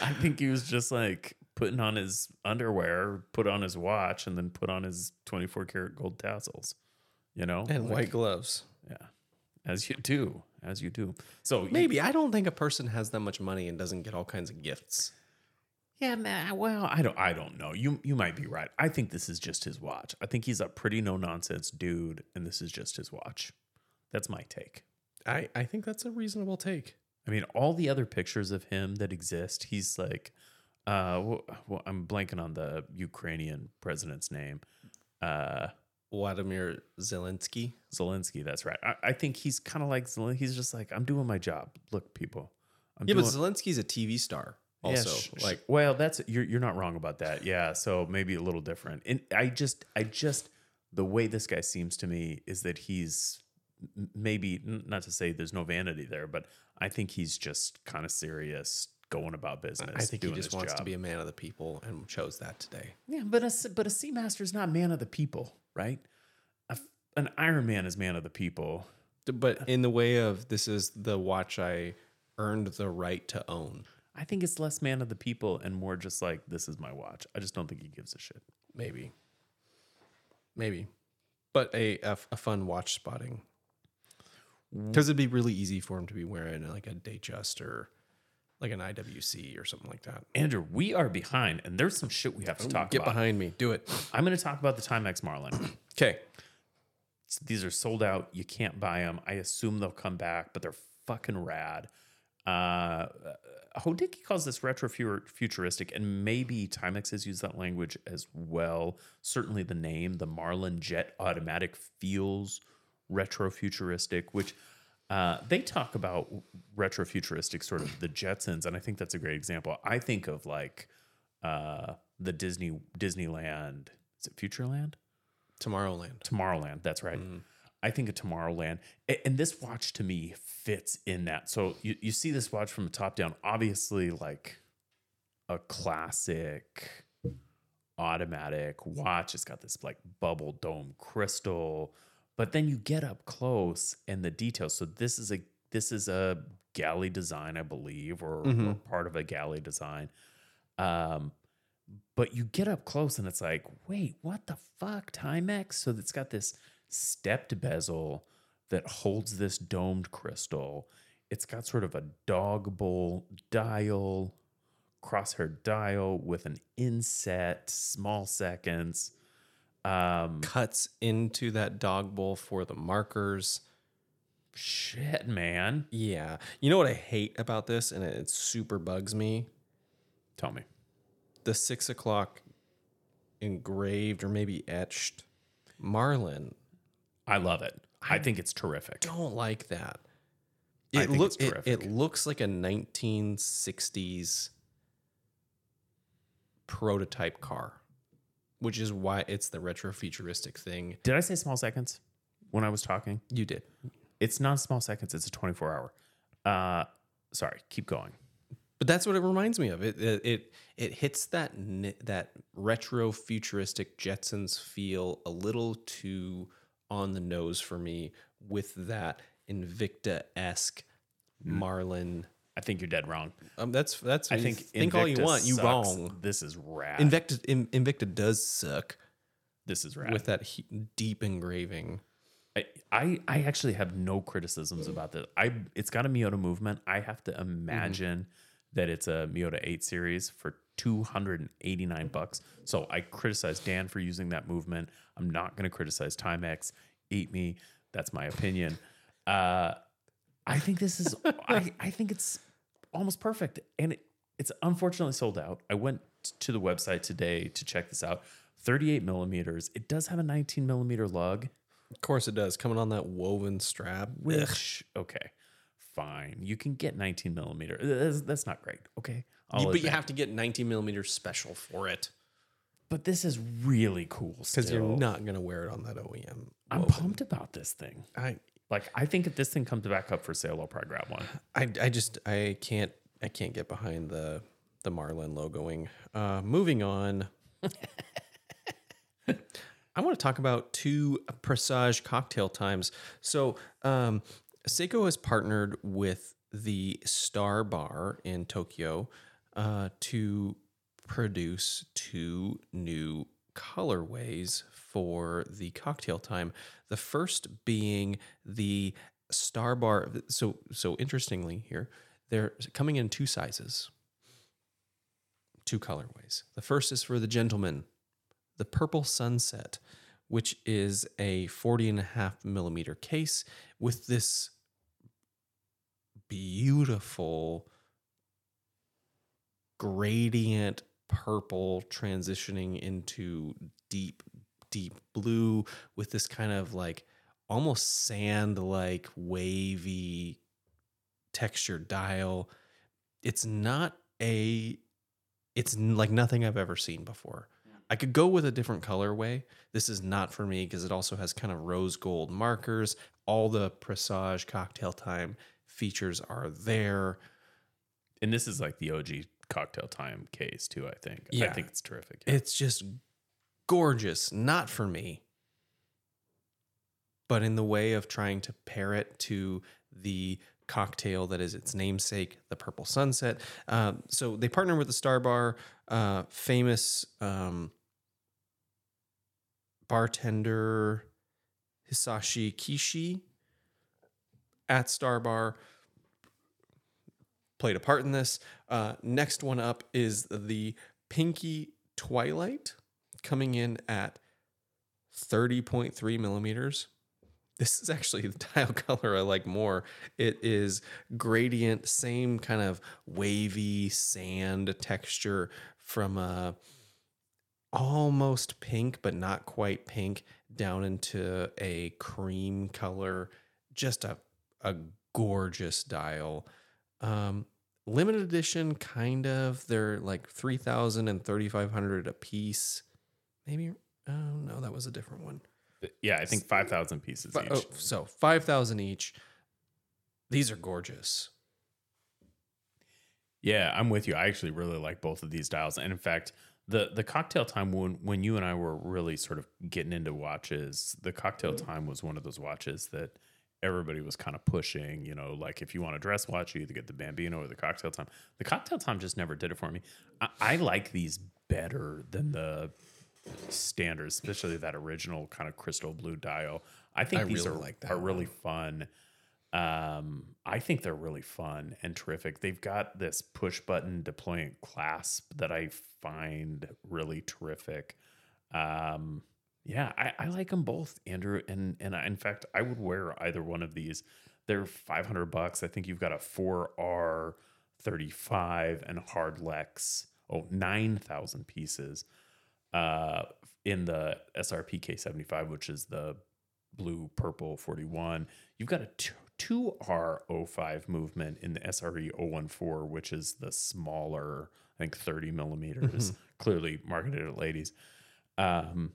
I think he was just like putting on his underwear, put on his watch, and then put on his 24 karat gold tassels. You know, and Like, white gloves. Yeah, as you do, as you do. So you- Maybe I don't think a person has that much money and doesn't get all kinds of gifts. yeah, man. Well, I don't, I don't know. You, you might be right. I think this is just his watch. I think he's a pretty no nonsense dude, and this is just his watch. That's my take. I I think that's a reasonable take. I mean, all the other pictures of him that exist, he's like, uh, well, I'm blanking on the Ukrainian president's name. Uh, Vladimir Zelensky. Zelensky. That's right. I, I think he's kind of like Zelensky. He's just like, I'm doing my job. Look, people. I'm Yeah, doing, but Zelensky's a TV star. Also, sh- sh- like well, that's you're you're not wrong about that. Yeah, so maybe a little different. And I just I just the way this guy seems to me is that he's maybe not to say there's no vanity there, but I think he's just kind of serious, going about business. I think he just wants to be a man of the people and chose that today. Yeah, but a but a Seamaster is not man of the people, right? A an Iron Man is man of the people. But in the way of this is the watch I earned the right to own. I think it's less man of the people and more just like this is my watch. I just don't think he gives a shit. Maybe. Maybe. But a, a, a fun watch spotting. Because it'd be really easy for him to be wearing like a Datejust or like an IWC or something like that. Andrew, we are behind, and there's some shit we have to talk Get about. behind me. Do it. I'm going to talk about the Timex Marlin. Okay. These are sold out. You can't buy them. I assume they'll come back, but they're fucking rad. Uh, Hodinkee calls this retro futuristic, and maybe Timex has used that language as well. Certainly, the name, the Marlin Jet Automatic, feels retro futuristic, which uh, they talk about retrofuturistic sort of the Jetsons, and I think that's a great example. I think of like uh, the Disney Disneyland. Is it Futureland? Tomorrowland. Tomorrowland. That's right. I think of Tomorrowland. A- And this watch to me fits in that. So you, you see this watch from the top down, obviously like a classic automatic watch. It's got this like bubble dome crystal. But then you get up close and the details. So this is a this is a Galli design, I believe, or, or part of a Galli design. Um, but you get up close and it's like, wait, what the fuck? Timex? So it's got this stepped bezel that holds this domed crystal. It's got sort of a dog bowl dial, crosshair dial with an inset, small seconds. Um, Cuts into that dog bowl for the markers. shit, man. Yeah. You know what I hate about this, and it, it super bugs me? Tell me. The six o'clock engraved or maybe etched Marlin. I love it. I think it's terrific. Don't like that. I It looks it, it looks like a 1960s prototype car, which is why it's the retro futuristic thing. Did I say small seconds when I was talking? You did. It's not small seconds. It's a 24 hour. Uh, sorry, keep going. But that's what it reminds me of. It it it, it hits that that retro futuristic Jetsons feel a little too on the nose for me with that Invicta esque Marlin. I think you're dead wrong. Um, that's that's. I think think all you want. You sucks. wrong. This is rad. Invicta In, Invicta does suck this is rad. with that he, deep engraving. I, I I actually have no criticisms about this. I it's got a Miyota movement. I have to imagine that it's a Miyota 8 series for 289 bucks. So I criticize Dan for using that movement. I'm not going to criticize Timex. Eat me. That's my opinion. Uh I think this is I, I think it's almost perfect. And it, it's unfortunately sold out. I went to the website today to check this out. 38 millimeters. It does have a 19 millimeter lug Of course, it does. Coming on that woven strap. Ugh. which okay fine you can get 19 millimeter that's, that's not great okay I'll but you have to get 19 millimeter special for it but this is really cool because you're not going to wear it on that OEM. i'm pumped about this thing I, like i think if this thing comes back up for sale i'll probably grab one I, I just I can't I can't get behind the the Marlin logoing. Uh, moving on. I want to talk about two Presage cocktail times. So, um, Seiko has partnered with the Star Bar in Tokyo uh, to produce two new colorways for the cocktail time. The first being the Star Bar. So, so interestingly, here they're coming in two sizes, two colorways. The first is for the gentleman, the Purple Sunset, which is a 40 and a half millimeter case with this beautiful gradient purple transitioning into deep, deep blue with this kind of like almost sand like wavy textured dial. It's not a, it's like nothing I've ever seen before. I could go with a different colorway. This is not for me because it also has kind of rose gold markers. All the Presage cocktail time features are there. and this is like the og cocktail time case too i think Yeah. i think it's terrific It's just gorgeous. Not for me, but in the way of trying to pair it to the cocktail that is its namesake, the Purple Sunset. Um, so they partner with the Star Bar, uh, famous um, bartender Hisashi Kishi at Star Bar played a part in this. Uh, next one up is the Pinky Twilight coming in at 30.3 millimeters. This is actually the tile color I like more. It is gradient, same kind of wavy sand texture from a almost pink, but not quite pink, down into a cream color. Just a, a gorgeous dial. Um, limited edition, kind of. They're like 3,000 and 3,500 a piece. Maybe, oh no, that was a different one. yeah i think 5000 pieces Fi- each oh, so 5,000 each. These are gorgeous. Yeah, I'm with you. I actually really like both of these dials, and in fact, the the cocktail time when when you and I were really sort of getting into watches, the cocktail mm-hmm. time was one of those watches that everybody was kind of pushing. You know, like if you want a dress watch, you either get the Bambino or the cocktail time. The cocktail time just never did it for me. I, I like these better than the standards, especially that original kind of crystal blue dial. I think I these really are like that are really fun. Um, I think they're really fun and terrific. They've got this push button deployment clasp that I find really terrific. Um, yeah, I, I like them both, Andrew. And and I, in fact, I would wear either one of these. They're five hundred bucks. I think you've got a four R thirty five and Hardlex. Oh, 9,000 pieces uh, in the SRP K75, which is the blue purple 41. You've got a 2R05 movement in the SRE 014, which is the smaller, I think 30 millimeters, clearly marketed at ladies. Um,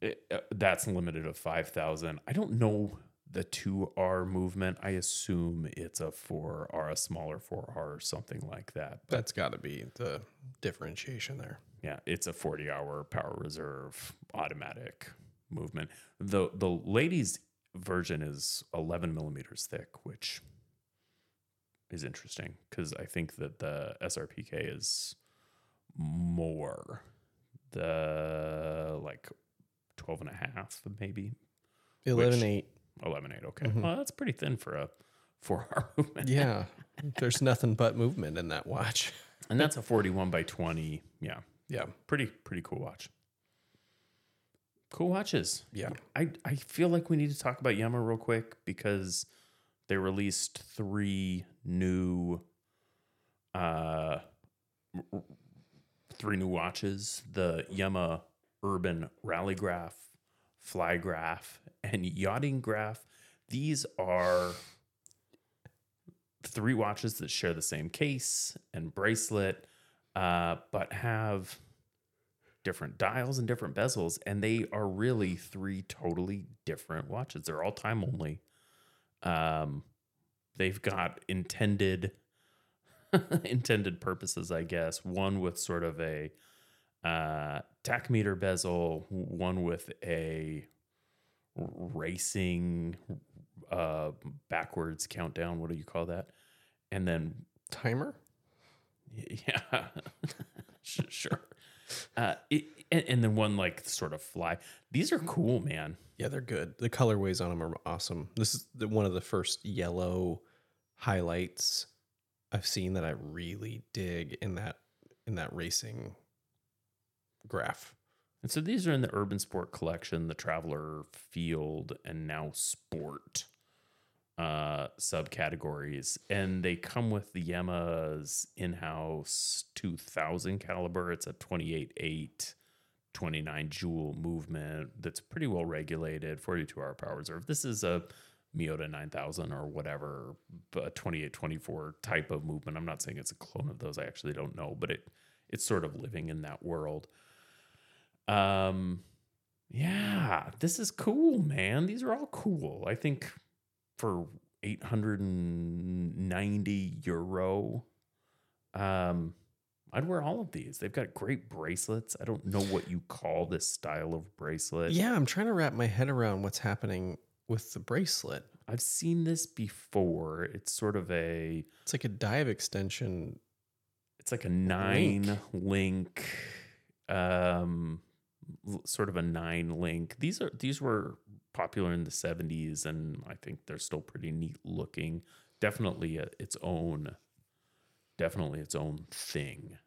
it, uh, that's limited of 5,000. I don't know the 2R movement. I assume it's a 4R, a smaller 4R or something like that. But That's got to be the differentiation there. Yeah, it's a 40 hour power reserve automatic movement. The the ladies version is 11 millimeters thick, which is interesting because I think that the SRPK is more the like 12 and a half maybe 11 8. 11 8 okay mm-hmm. well that's pretty thin for a four hour movement Yeah. There's nothing but movement in that watch. and that's a 41 by 20 yeah Yeah. pretty pretty cool watch cool watches Yeah. I, I feel like we need to talk about Yema real quick because they released three new uh three new watches the Yema Urban Rally Graph, Fly Graph, and Yachting Graph. These are three watches that share the same case and bracelet, uh, but have different dials and different bezels, and they are really three totally different watches. They're all time only. Um, they've got intended intended purposes, I guess. One with sort of a uh, bezel, one with a racing uh, backwards countdown. What do you call that? And then Timer? yeah, sure. Uh, it, and, and then one like sort of fly. These are cool, man. Yeah, they're good. The colorways on them are awesome. This is the, one of the first yellow highlights I've seen that I really dig in that in that racing graph. And so these are in the Urban Sport collection, the Traveler Field, and now Sport uh, subcategories. And they come with the Yema's in house 2000 caliber. It's a 28.8, 29 joule movement that's pretty well regulated, 42 hour power reserve. This is a Miyota 9000 or whatever, a 28, 24 type of movement. I'm not saying it's a clone of those. I actually don't know, but it it's sort of living in that world. Um, yeah, this is cool, man. These are all cool. I think for 890 euro, um, I'd wear all of these. They've got great bracelets. I don't know what you call this style of bracelet. Yeah, I'm trying to wrap my head around what's happening with the bracelet. I've seen this before. It's sort of a It's like a dive extension. it's like a nine link, um sort of a nine link. These are these were popular in the 70s and I think they're still pretty neat looking. Definitely a, its own definitely its own thing.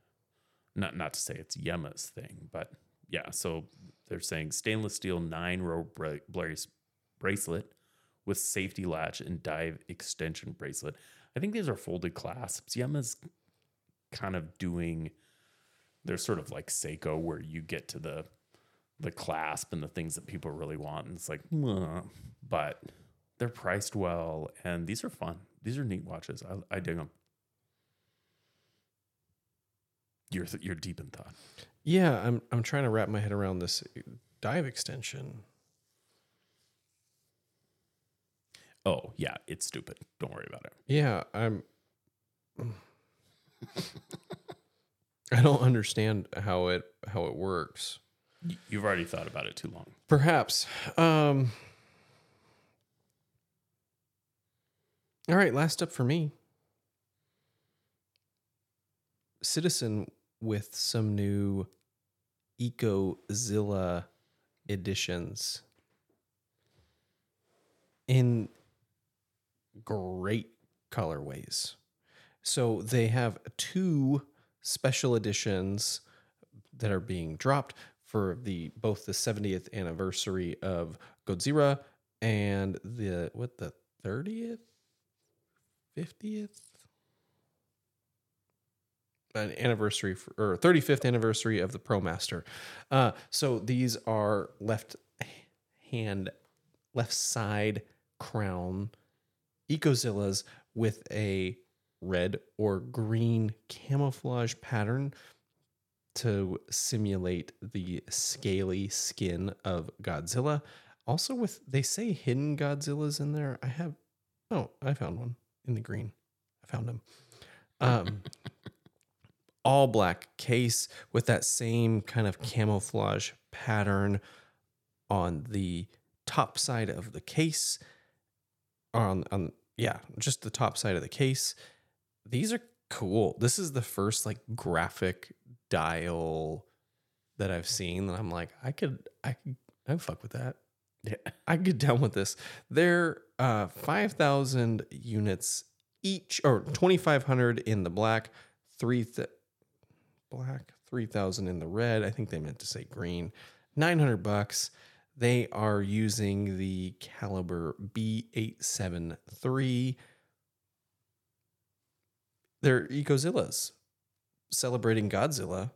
Not not to say it's Yema's thing, but yeah, so they're saying stainless steel 9 row bra- brace- bracelet with safety latch and dive extension bracelet. I think these are folded clasps. Yema's kind of doing they're sort of like Seiko where you get to the the clasp and the things that people really want and it's like but they're priced well and these are fun. These are neat watches. I, I dig them you're th- you're deep in thought. Yeah, I'm I'm trying to wrap my head around this dive extension. oh yeah it's stupid. Don't worry about it. Yeah, I'm I don't understand how it how it works. You've already thought about it too long Perhaps. Um All right, last up for me. Citizen with some new EcoZilla editions in great colorways. So they have two special editions that are being dropped for the both the 70th anniversary of Godzilla and the what the 30th 50th an anniversary for, or 35th anniversary of the ProMaster. Uh, so these are left hand, left side crown Ecozillas with a red or green camouflage pattern to simulate the scaly skin of Godzilla. Also, with they say hidden Godzillas in there. I have, oh, I found one in the green. I found him. Um, all black case with that same kind of camouflage pattern on the top side of the case. On on yeah, just the top side of the case. These are cool. This is the first like graphic dial that I've seen that I'm like, I could I could I fuck with that. Yeah. I get down with this. They're uh, 5,000 units each, or 2,500 in the black, three th- black, 3,000 in the red. I think they meant to say green. 900 bucks. They are using the caliber B873. They're Ecozillas celebrating Godzilla,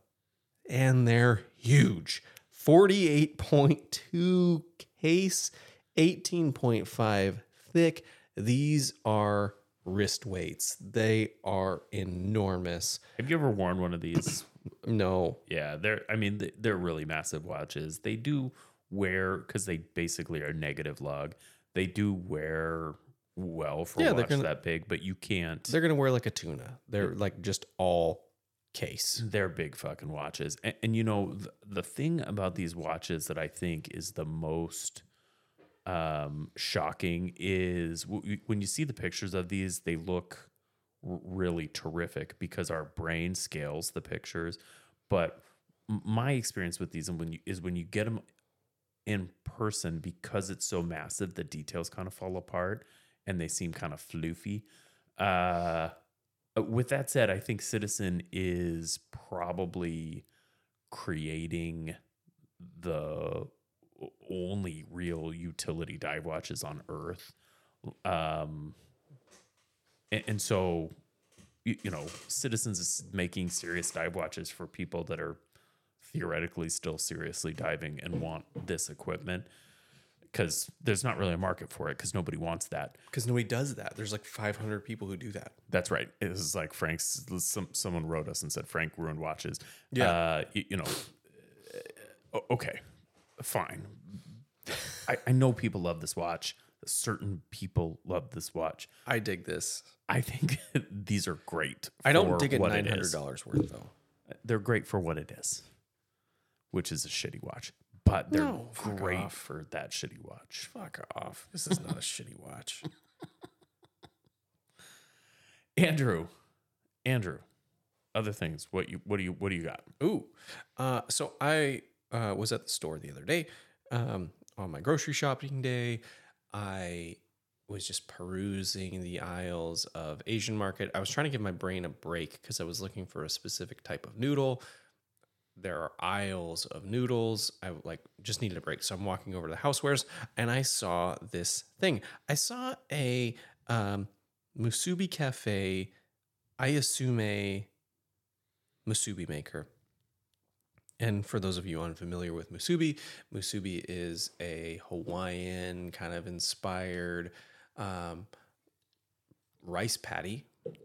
and they're huge. 48.2 case, 18.5 thick. These are wrist weights. They are enormous. Have you ever worn one of these? No, yeah, they're. I mean, they- they're really massive watches. They do wear because they basically are negative lug. They do wear well for Yeah, a watch gonna- that big, but you can't. they're going to wear like a tuna. They're like just all case. They're big fucking watches. And, and you know, the, the thing about these watches that I think is the most um, shocking is w- when you see the pictures of these, they look r- really terrific because our brain scales the pictures. But my experience with these and when you, is when you get them in person, because it's so massive, the details kind of fall apart and they seem kind of floofy. Uh, with that said, I think Citizen is probably creating the only real utility dive watches on Earth. Um, and, and so, you, you know, Citizens is making serious dive watches for people that are theoretically still seriously diving and want this equipment because there's not really a market for it because nobody wants that. Because nobody does that. There's like 500 people who do that. That's right. It was like Frank's. Some someone wrote us and said Frank ruined watches. Yeah. Uh, you, you know. Okay, fine. I, I know people love this watch. Certain people love this watch. I dig this. I think these are great. I don't dig it it $900 is. worth though. They're great for what it is, which is a shitty watch. But they're No, great off. for that shitty watch. Fuck off. This is not a shitty watch. Andrew, Andrew, other things. What you what do you what do you got? Ooh. Uh, so I uh, was at the store the other day um, on my grocery shopping day. I was just perusing the aisles of Asian market. I was trying to give my brain a break because I was looking for a specific type of noodle. There are aisles of noodles. I like just needed a break. So I'm walking over to the housewares and I saw this thing. I saw a um, Musubi Cafe Ayasume musubi maker. And for those of you unfamiliar with musubi, musubi is a Hawaiian kind of inspired um, rice patty, like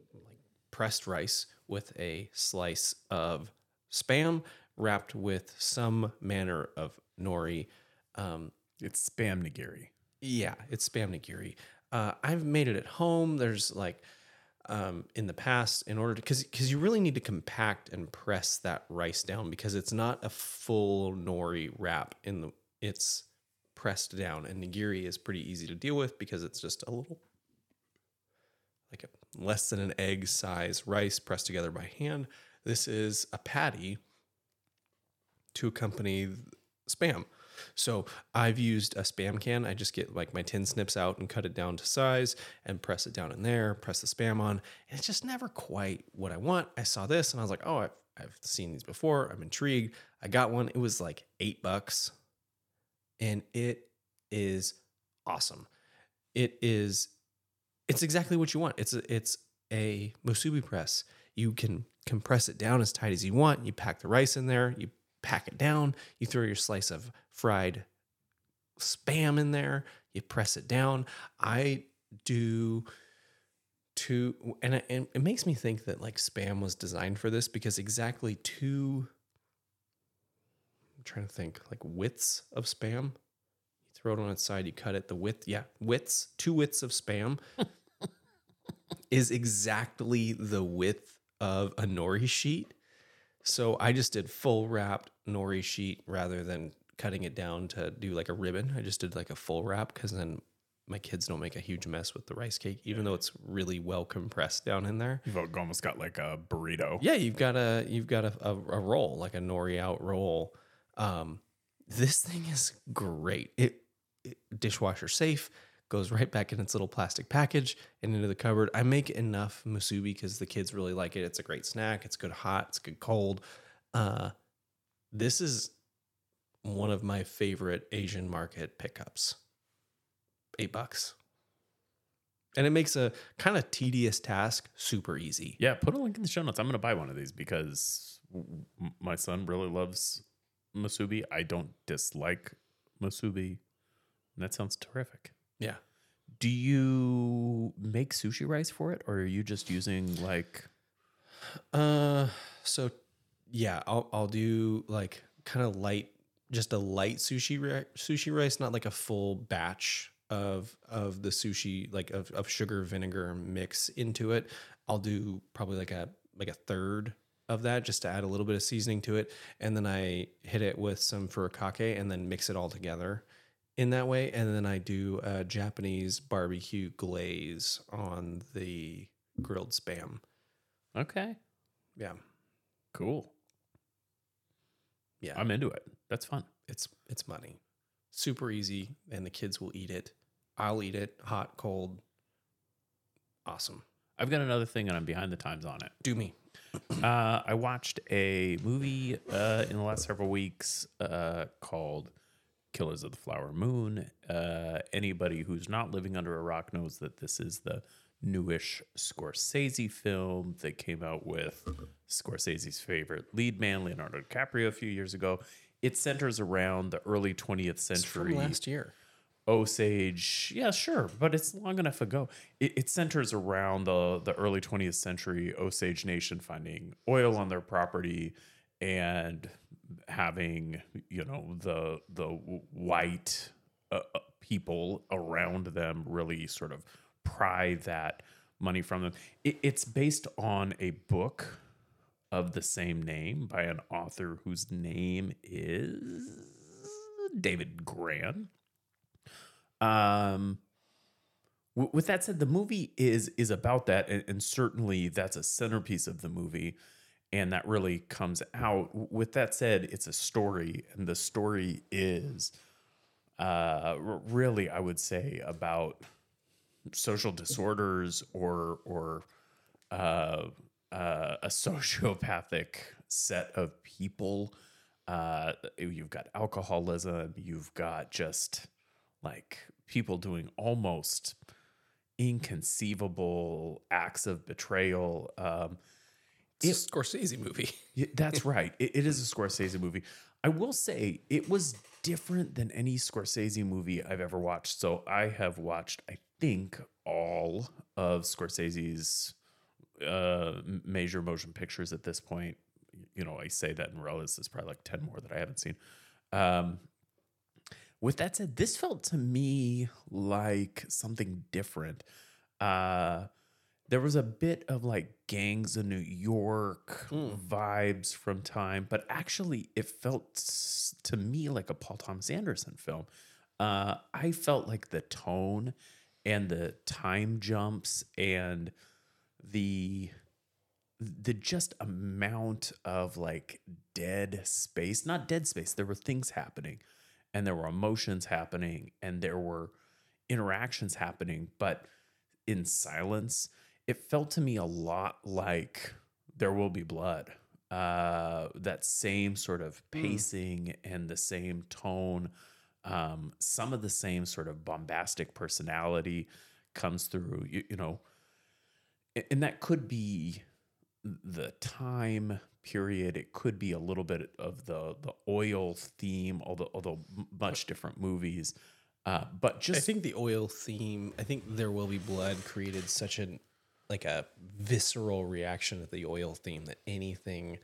pressed rice with a slice of spam wrapped with some manner of nori. Um, It's spam nigiri. yeah, it's spam nigiri. Uh, I've made it at home. There's like um, in the past, in order to because because you really need to compact and press that rice down because it's not a full nori wrap in the it's pressed down and nigiri is pretty easy to deal with because it's just a little like a less than an egg size rice pressed together by hand. This is a patty to accompany spam. So I've used a spam can. I just get like my tin snips out and cut it down to size and press it down in there, press the spam on. And it's just never quite what I want. I saw this and I was like, oh, I've, I've seen these before. I'm intrigued. I got one. It was like eight bucks and it is awesome. It is, it's exactly what you want. It's a, it's a musubi press. You can compress it down as tight as you want. You pack the rice in there. You pack it down. You throw your slice of fried spam in there. You press it down. I do two, and it, and it makes me think that like spam was designed for this because exactly two. I'm trying to think like widths of spam. You throw it on its side, you cut it. The width, yeah, widths, two widths of spam is exactly the width of a nori sheet. So I just did full wrapped nori sheet rather than cutting it down to do like a ribbon. I just did like a full wrap because then my kids don't make a huge mess with the rice cake, even though it's really well compressed down in there. You've almost got like a burrito. Yeah, you've got a you've got a, a, a roll like a nori out roll. Um, this thing is great. It, it dishwasher safe goes right back in its little plastic package and into the cupboard. I make enough musubi because the kids really like it. It's a great snack. It's good hot. It's good cold. Uh, this is one of my favorite Asian market pickups. Eight bucks. And it makes a kind of tedious task super easy. Yeah, put a link in the show notes. I'm going to buy one of these because my son really loves Musubi. I don't dislike Musubi. And that sounds terrific. Yeah. Do you make sushi rice for it or are you just using like Uh, so yeah, I'll I'll do like kind of light, just a light sushi ri- sushi rice, not like a full batch of of the sushi, like of of sugar vinegar mix into it. I'll do probably like a like a third of that just to add a little bit of seasoning to it, and then I hit it with some furikake and then mix it all together in that way, and then I do a Japanese barbecue glaze on the grilled spam. Okay, Yeah. cool. Yeah. I'm into it. That's fun. it's it's money. Super easy, and the kids will eat it. I'll eat it, hot, cold. Awesome. I've got another thing and I'm behind the times on it. Do me. Uh, I watched a movie uh, in the last several weeks uh, called Killers of the Flower Moon. Uh, anybody who's not living under a rock knows that this is the newish Scorsese film that came out with Scorsese's favorite lead man, Leonardo DiCaprio, a few years ago. It centers around the early 20th It's from century last year. Osage, yeah, sure, but it's long enough ago. It, it centers around the the early 20th century Osage Nation finding oil on their property and having you know the the white uh, uh, people around them really sort of pry that money from them. It, it's based on a book of the same name by an author whose name is David Grann. Um, with that said, the movie is is about that, and, and certainly that's a centerpiece of the movie, and that really comes out. With that said, it's a story, and the story is, uh, really, I would say about social disorders or or uh, uh, a sociopathic set of people. Uh, you've got alcoholism. You've got just like people doing almost inconceivable acts of betrayal. Um, It's a Scorsese movie. that's right. It, it is a Scorsese movie. I will say it was different than any Scorsese movie I've ever watched. So I have watched, I think, all of Scorsese's uh, major motion pictures at this point. You know, I say that in realize there's probably like 10 more that I haven't seen. Um, with that said, this felt to me like something different. Uh, there was a bit of like gangs of New York vibes from time, but actually it felt to me like a Paul Thomas Anderson film. Uh, I felt like the tone and the time jumps and the the just amount of like dead space, not dead space, there were things happening and there were emotions happening and there were interactions happening, but in silence. It felt to me a lot like There Will Be Blood. Uh, that same sort of pacing and the same tone, um, some of the same sort of bombastic personality comes through. You, you know, and that could be the time period. It could be a little bit of the the oil theme, although although much different movies. Uh, but just I think the oil theme, I think There Will Be Blood created such an like a visceral reaction to the oil theme that anything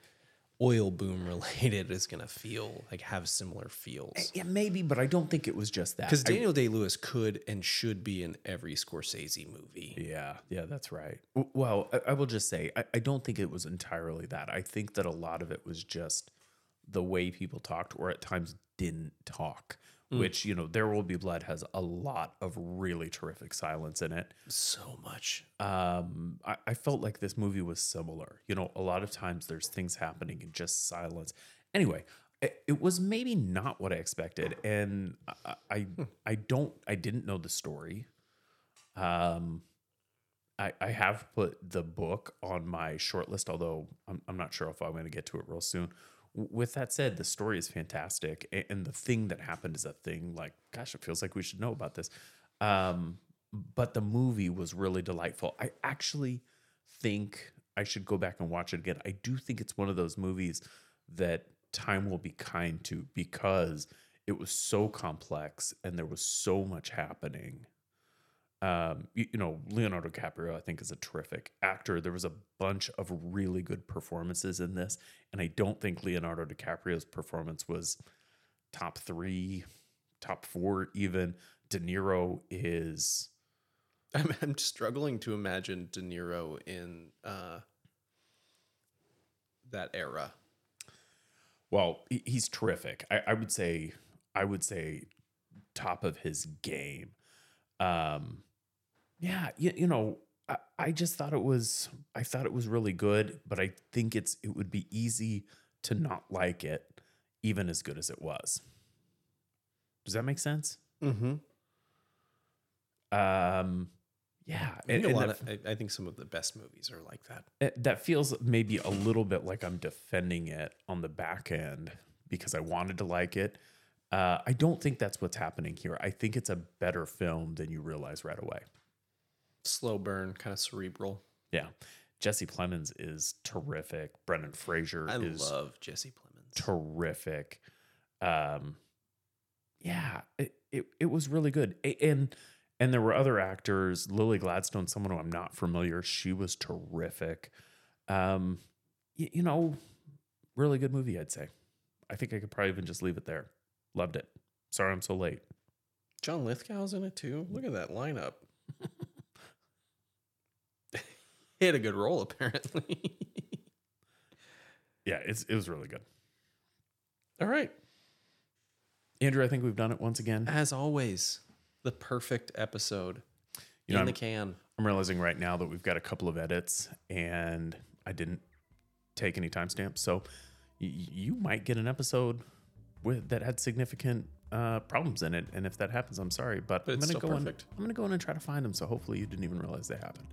oil boom related is going to feel like have similar feels. Yeah, maybe, but I don't think it was just that. Because Daniel Day Lewis could and should be in every Scorsese movie. Yeah, yeah, that's right. Well, I, I will just say, I, I don't think it was entirely that. I think that a lot of it was just the way people talked, or at times didn't talk. Which you know, There Will Be Blood has a lot of really terrific silence in it. So much. Um, I, I felt like this movie was similar. You know, a lot of times there's things happening in just silence. Anyway, it, it was maybe not what I expected, and I, I, I don't, I didn't know the story. Um, I, I have put the book on my short list, although I'm, I'm not sure if I'm going to get to it real soon. With that said, the story is fantastic, and the thing that happened is a thing like, gosh, it feels like we should know about this. Um, but the movie was really delightful. I actually think I should go back and watch it again. I do think it's one of those movies that time will be kind to because it was so complex and there was so much happening um, you, you know, Leonardo DiCaprio, I think, is a terrific actor. There was a bunch of really good performances in this, and I don't think Leonardo DiCaprio's performance was top three, top four, even. De Niro is I'm, I'm struggling to imagine De Niro in uh, that era. well, he's terrific. I, I would say, I would say, top of his game. Um, yeah, you, you know, I, I just thought it was, I thought it was really good, but I think it's, it would be easy to not like it, even as good as it was. Does that make sense? Mm-hmm. Um, yeah, I think, and- a and lot that- of, I, I think some of the best movies are like that. it- that feels maybe a little bit like I'm defending it on the back end because I wanted to like it. Uh, I don't think that's what's happening here. I think it's a better film than you realize right away. Slow burn, kind of cerebral. Yeah. Jesse Plemons is terrific. Brendan Fraser I is love Jesse Plemons. terrific. Um, yeah, it, it, it was really good. And and there were other actors, Lily Gladstone, someone who I'm not familiar. She was terrific. Um, y- you know, really good movie, I'd say. I think I could probably even just leave it there. Loved it. Sorry I'm so late. John Lithgow's in it too. Look at that lineup. he had a good role, apparently. Yeah, it's it was really good. All right. Andrew, I think we've done it once again. As always, the perfect episode You know, in I'm- can. I'm realizing right now that we've got a couple of edits and I didn't take any timestamps. So y- you might get an episode with that had significant uh, problems in it. And if that happens, I'm sorry, but, But I'm gonna go in. I'm gonna go in and try to find them. So hopefully you didn't even realize they happened.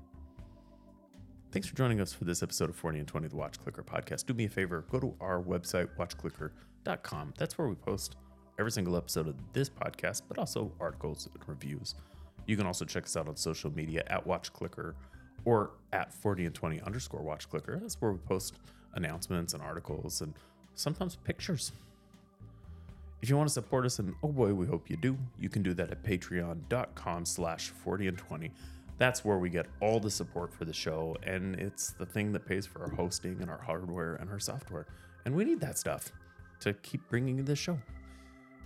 Thanks for joining us for this episode of 40 and 20, the Watch Clicker podcast. Do me a favor, go to our website, watchclicker.com. That's where we post every single episode of this podcast, but also articles and reviews. You can also check us out on social media at WatchClicker or at 40 and 20 underscore WatchClicker. That's where we post announcements and articles and sometimes pictures. If you want to support us, and oh boy, we hope you do, you can do that at patreon.com slash 40 and 20. That's where we get all the support for the show, and it's the thing that pays for our hosting and our hardware and our software. And we need that stuff to keep bringing you this show.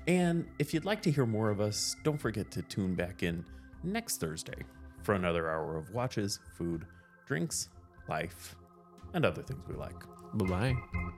And if you'd like to hear more of us, don't forget to tune back in next Thursday for another hour of watches, food, drinks, life, and other things we like. Bye bye.